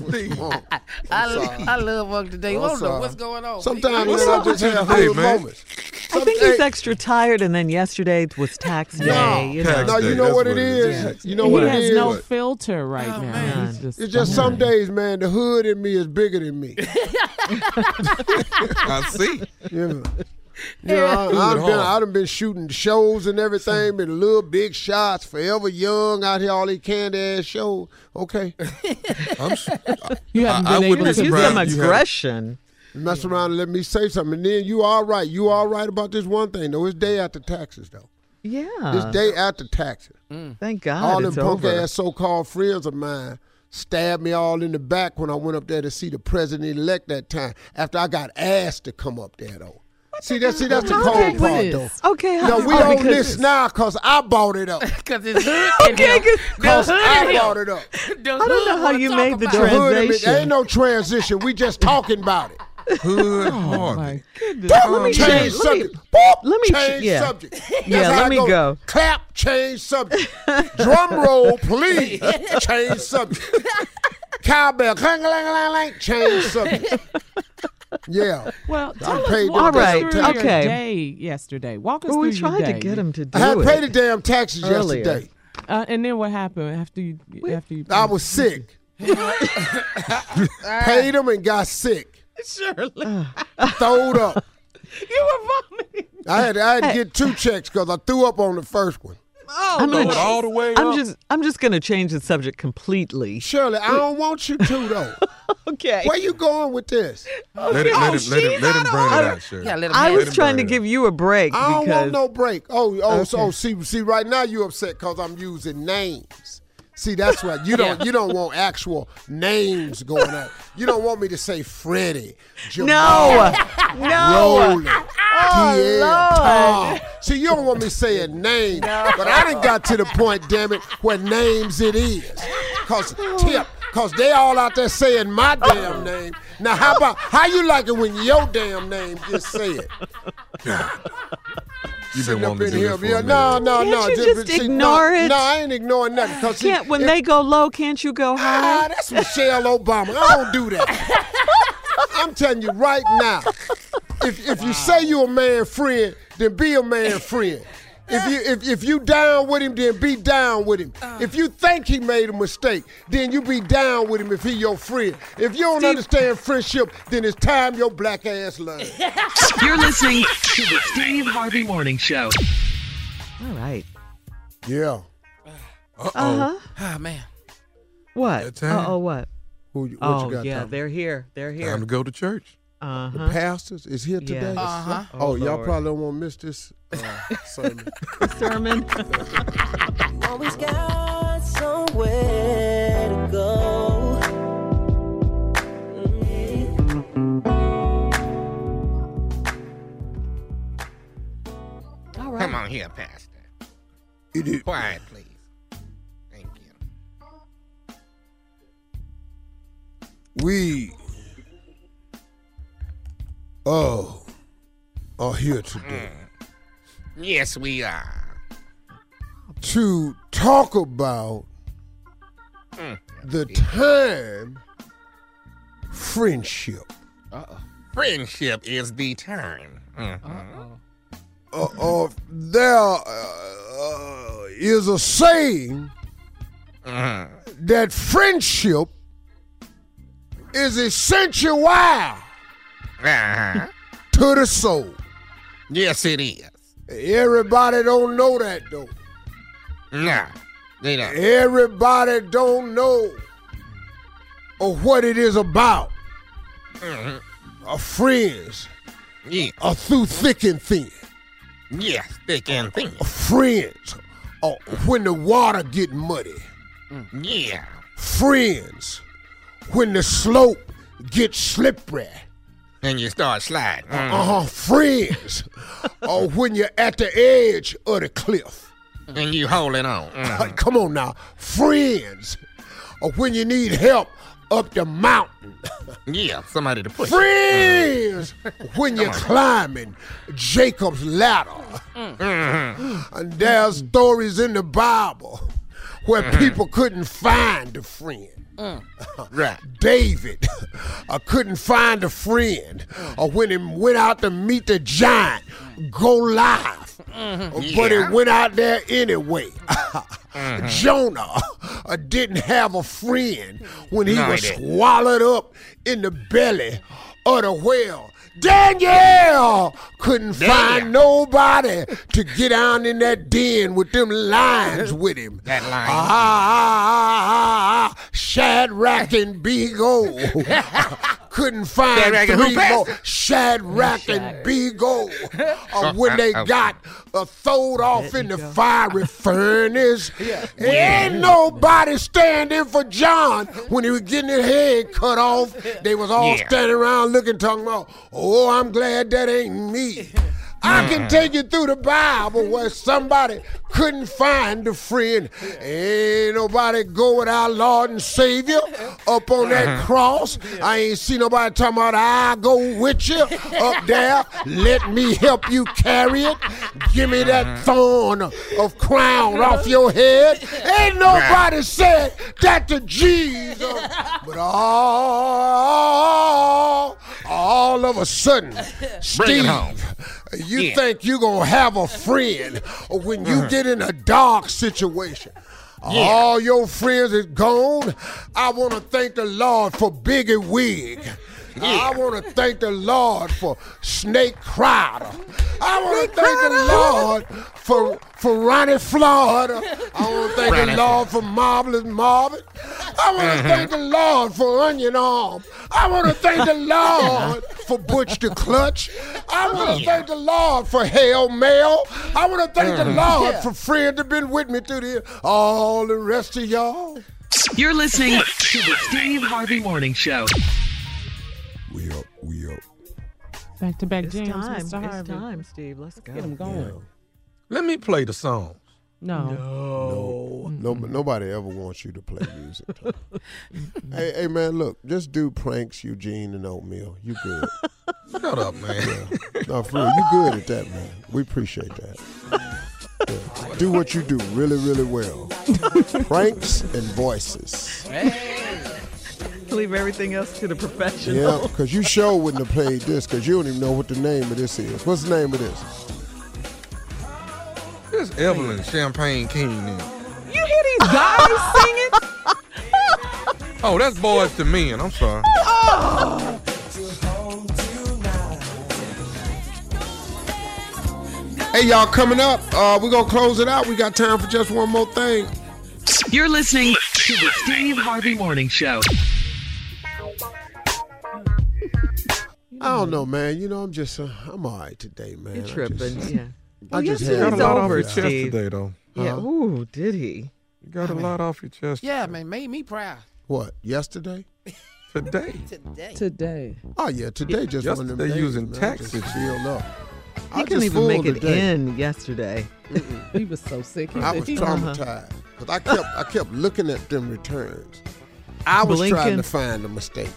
that's what. I, I'm. I love work today. I'm I don't know what's going on. Sometimes What's up I just with you have today, good man? moments. I think he's hey, extra tired, and then yesterday was tax day. No, you know. Tax no, you know that's what what it it is. is. You know he what has it is. no filter right Oh, now. man. He's just, It's just some days, man. The hood in me is bigger than me. I see. You know. You know, I, I've been, I done been shooting shows and everything, been little big shots, forever young out here, all these candy ass shows. Okay. I'm s- you haven't I- I been able wouldn't to be Use surprised some you had- aggression. Mess around and let me say something. And then you all right. You all right about this one thing, though. It's day after taxes, though. Yeah. It's day after taxes. Mm. Thank God all them it's punk over. ass so called friends of mine stabbed me all in the back when I went up there to see the president elect that time after I got asked to come up there, though. See that? See that's the How cold big was part, this? though. Okay, No, we oh, on because this now because I bought it up. Because it's hood in Okay, him. 'cause- Because The hood I him. bought it up. The I don't know hood how wanna you talk made the about The it. hood in me, Transition. ain't no transition. We just talking about it. Hood Oh Harvey. my goodness. Boop, let me change change- let me- subject. Boop, let me ch- change yeah. subject. That's Yeah, how let I me go. go. Clap, change subject. Drum roll, please. Change subject. Cowbell, clang, clang, clang, clang, change subject. Yeah. Well, I tell us paid walk them us damn through taxes. your day yesterday. Walk us Well, we through your tried to get him to do I had it. paid the damn taxes Earlier. yesterday. Uh, and then what happened after you? After you? I was sick. Paid him and got sick. Surely. Throwed up. you were vomiting. I had, I had to get two checks because I threw up on the first one. Oh, I'm gonna, all the way I'm up. just I'm just gonna change the subject completely. Shirley, I don't want you to though. Okay. Where you going with this? Let him, let him, let him, let him burn it out, sir. Yeah, let him I was him trying to give you a break I don't because want no break. Oh, oh, Okay. oh, see, see, right now you upset because I'm using names. See, that's right. You don't, you don't want actual names going out. You don't want me to say Freddie, no, Jamal, no. Roland, Pierre, Tom. See, you don't want me saying names, but I didn't got to the point, damn it, where names it is. Cause tip, cause they all out there saying my damn name. Now, how about how you like it when your damn name gets said? You've been up wanting to in do here, this for yeah, no, minute. no, Can't no. you just see, ignore no, it? No, I ain't ignoring nothing. Cause see, Can't when if- they go low, can't you go Ah, high? that's Michelle Obama. I don't do that. I'm telling you right now. If if you say you're a man friend, then be a man friend. If you if, if you down with him, then be down with him. If you think he made a mistake, then you be down with him if he your friend. If you don't understand friendship, then it's time your black ass learn. You're listening to the Steve Harvey Morning Show. All right. Yeah. Uh-oh. Uh huh. Ah, man. What? Uh oh. What? Who, what Oh you got? yeah, Tom? they're here. They're here. Time to go to church. Uh The huh. pastors is here today. Yes. Uh-huh. Oh, Oh, y'all probably don't want to miss this uh, sermon. Sermon. Always got somewhere to go. All right. Come on here, Pastor. It is- Quiet, please. We oh are here today Yes, we are. to talk about the time friendship Uh-oh. Friendship is the term. Mhm. uh, uh, there uh, is a saying Mhm. that friendship is essential Uh-huh. to the soul Yes, it is. everybody don't know that though Nah, they don't. Everybody don't know of what it is about. Mhm. Our friends Yeah. are through thick and thin. Yes, thick and thin. Friends are when the water get muddy. Yeah. Friends when the slope gets slippery. And you start sliding. Mhm. Uh-huh. Friends are when you're at the edge of the cliff. And you holding on. Mhm. Come on now. Friends Or when you need help up the mountain. Yeah, somebody to push. Friends, when you're climbing Jacob's ladder. Mhm. And there's stories in the Bible where people couldn't find a friend. Mm. Right. David I couldn't find a friend or when he went out to meet the giant Goliath. Mm-hmm. Uh, But he Yeah. went out there anyway. Mm-hmm. Jonah uh, didn't have a friend when he No, was swallowed up in the belly of the whale. Daniel couldn't find nobody to get down in that den with them lions with him. That line. Ah, ah, ah, ah, Shadrach and Big O. Couldn't find Shadrach and who, three more. Pastor? Shadrach and Big O. Uh, when they Oh, oh. got uh, throwed off in the fiery furnace. Yeah. Ain't nobody standing for John when he was getting his head cut off. They was all Yeah. standing around looking, talking about, oh, I'm glad that ain't me. I can take you through the Bible where somebody couldn't find a friend. Ain't nobody go with our Lord and Savior up on that cross. I ain't see nobody talking about I go with you up there. Let me help you carry it. Give me that thorn of crown off your head. Ain't nobody said that to Jesus. But all, all of a sudden. Steve, you Yeah. think you're gonna have a friend when you get in a dark situation. All your friends is gone. I want to thank the Lord for Biggie Wig. I want to thank the Lord for Snake Crowder. I want to thank the Lord for for Ronnie Florida. I want to thank Ronnie. the Lord for Marvelous Marvin. I want to Mhm. thank the Lord for Onion Arm. I want to thank the Lord for Butch the Clutch. I want to thank the Lord for Hail Mail. I want to thank the Mhm. Lord Yeah. for friends that been with me through the all the rest of y'all. You're listening to the Steve Harvey Morning Show. We up, we up. Back to back It's jams, time. Mr. It's time, Steve. Let's go. Get him going. Let me play the song. No. No, no, nobody ever wants you to play music. Hey, hey, man, look, just do pranks, Eugene and Oatmeal. You good? Shut up, man. Yeah. No, for real, you good at that, man. We appreciate that. Yeah. Do what you do really, really well. Pranks and voices. Leave everything else to the professional. Yeah, because you sure wouldn't have played this because you don't even know what the name of this is. What's the name of this? This Evelyn Champagne King. Then. You hear these guys singing? Oh, that's Boyz II Men. I'm sorry. Hey, y'all, coming up, uh, we're going to close it out. We got time for just one more thing. You're listening to the Steve Harvey Morning Show. I don't know, man. You know, I'm just, uh, I'm all right today, man. You're I tripping, just- yeah. I Well, just had Got a lot off over, your chest Steve. today, though. Yeah. Huh? Ooh, did he? You got a lot off your chest Yeah, man, made me proud. What, yesterday? today. Today. Today. Oh, yeah, today just one of them days, using man. taxes. Just filled up. He I couldn't even make full it today. in yesterday. He was so sick. He I was he- traumatized because I kept I kept looking at them returns. I was trying to find a mistake.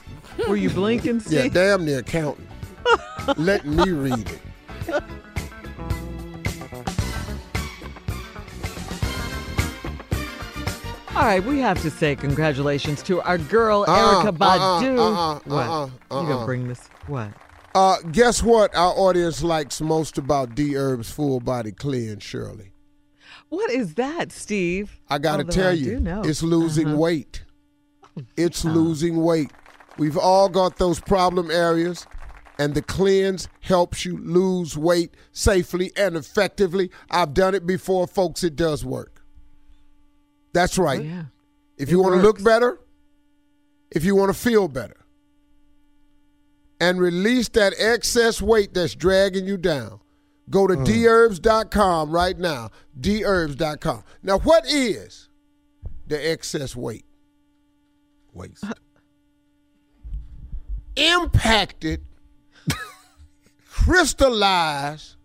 Were you blinking, Steve? Yeah, damn the accountant. Let me read it. All right, we have to say congratulations to our girl Uh-uh, Erykah Badu. uh-uh, what? uh-uh, You uh-uh. gonna bring this? What? Uh, guess what our audience likes most about D Herb's full body cleanse, Shirley? What is that, Steve? I got to Although tell I you, it's losing Uh-huh. weight. It's losing weight. We've all got those problem areas, and the cleanse helps you lose weight safely and effectively. I've done it before, folks. It does work. That's right. Yeah. If It you want to look better, if you want to feel better, and release that excess weight that's dragging you down, go to mm. dherbs.com right now. dherbs.com. Now, what is the excess weight? Waste. Impacted, crystallized,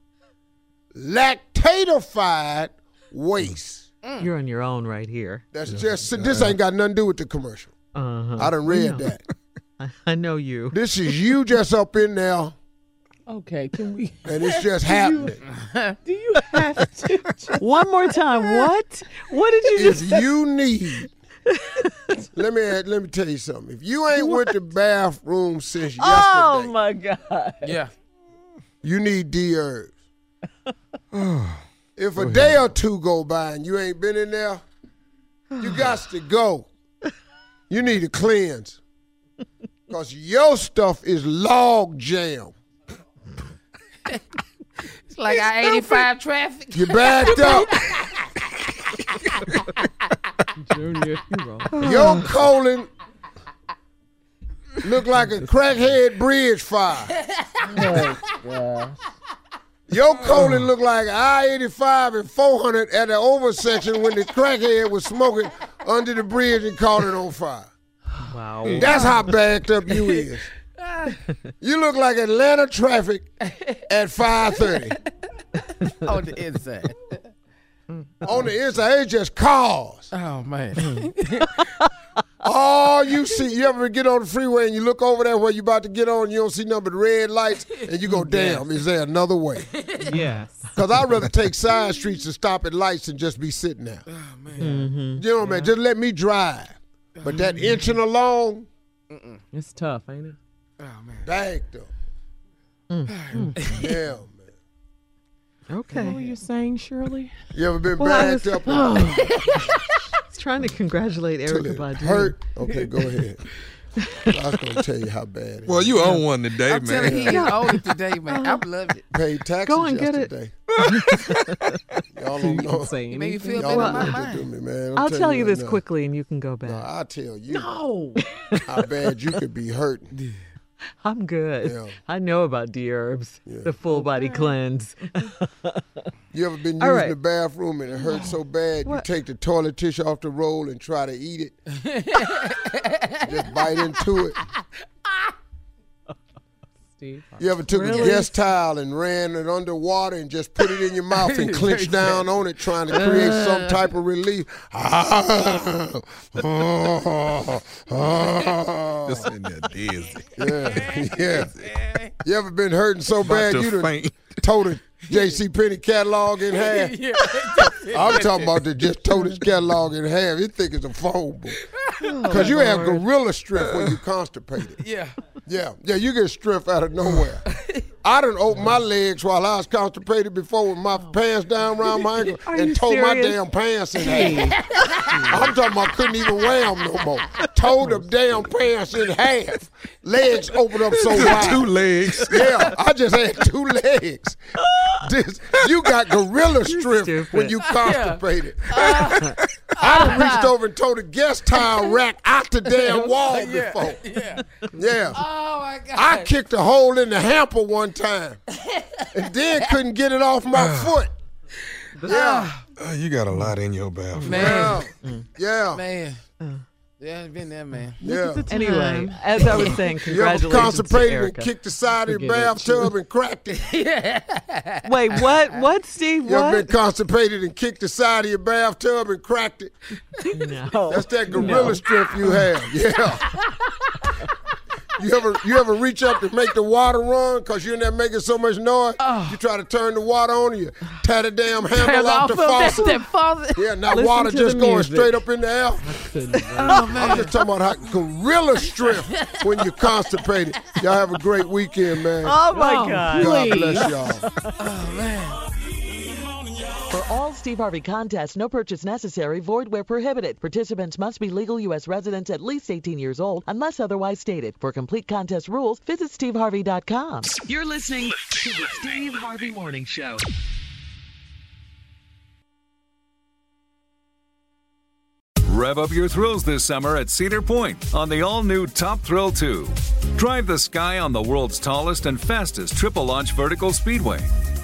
lactatified waste. You're on your own right here. That's just this ain't got nothing to do with the commercial. Uh-huh. I done We read know. that. I, I know you. This is you just up in there, Okay, can we? and it's just Do you- happening. Do you have to? One more time. What? What did you if just say? you need, let me let me tell you something. If you ain't went to bathroom since oh, yesterday, Oh my God. Yeah. you need Dherbs. if a day or two go by and you ain't been in there, you got to go. You need to cleanse. Cause your stuff is log jam. It's like I 85 traffic. You backed up. Junior, you wrong. Your colon look like a crackhead bridge fire. Oh, gosh. Your colon look like I-85 and 400 at the oversection when the crackhead was smoking under the bridge and caught it on fire. Wow. That's how backed up you is. You look like Atlanta traffic at 5:30. On the inside. On the inside, it's just cars. Oh man. All you see, you ever get on the freeway and you look over there where you about to get on, you don't see nothing but red lights, and you go, "Damn, is there another way?" Yes. Because I'd rather take side streets and stop at lights and just be sitting there. Oh man. Mm-hmm. You know, man, just let me drive. But that inching along, It's tough, ain't it? Oh man. dang though. Mm. Yeah, man. Okay. What were you saying, Shirley? You ever been Well, I backed was- up? Oh. I was trying to congratulate till Erykah it Badu. hurt? Okay, go ahead. I was gonna tell you how bad it Well, you own one today, I'm telling you, man. he owned it today, man. I loved it. Paid taxes Go and get it. yesterday. Y'all don't know. Say You made me feel Y'all better don't know what to do me, man. I'm I'll telling tell you right this now. quickly and you can go back. No, back. I'll tell you No. how bad you could be hurting. I'm good. Yeah. I know about the herbs, Yeah. the full body cleanse. You ever been using right. the bathroom and it hurts so bad What? you take the toilet tissue off the roll and try to eat it? Just bite into it. Steve. You ever took Really? a guest towel and ran it underwater and just put it in your mouth and clenched down on it trying to create some uh. type of relief? Just in there dizzy. Yeah, yeah. You ever been hurting so bad to you done faint. tore the J.C. Penney catalog in half? I'm talking about the just tore this catalog in half. You think it's a phone book. Because you have gorilla strength when you constipated. Yeah. Yeah, yeah, you get strength out of nowhere. I done opened my legs while I was constipated before with my pants down around my ankle Are and you tore my serious? damn pants in half. I'm talking about couldn't even wear them no more. Tore the damn pants in half. Legs opened up so wide. Two legs. Yeah, I just had two legs. This, you got gorilla strength when you constipated. Uh, I done reached uh-huh. over and tore the guest tile rack out the damn wall Yeah. before. Yeah. Yeah. Oh my God. I kicked a hole in the hamper one time and then couldn't get it off my foot. Yeah. Oh, you got a lot in your bathroom. Man. Yeah. Mm. Man. Yeah, it's been there, man. Yeah. Anyway, as I was saying, You ever congratulations to constipated and kicked the side of your bathtub and cracked it? yeah. Wait, what? What, Steve? You ever been constipated and kicked the side of your bathtub and cracked it? No. That's that gorilla strip you have. Yeah. You ever you ever reach up to make the water run because you're in there making so much noise? You try to turn the water on you tie the damn handle Turn off the off of that- faucet. that faucet. Yeah, now Listen water just going music. straight up in the air. Oh man. I'm just talking about how gorilla strength when you're constipated. Y'all have a great weekend, man. Oh my Oh, God. God please. bless y'all. Oh man. For all Steve Harvey contests, no purchase necessary, void where prohibited. Participants must be legal U.S. residents at least 18 years old unless otherwise stated. For complete contest rules, visit SteveHarvey.com. You're listening to the Steve Harvey Morning Show. Rev up your thrills this summer at Cedar Point on the all new Top Thrill 2. Drive the sky on the world's tallest and fastest triple launch vertical speedway.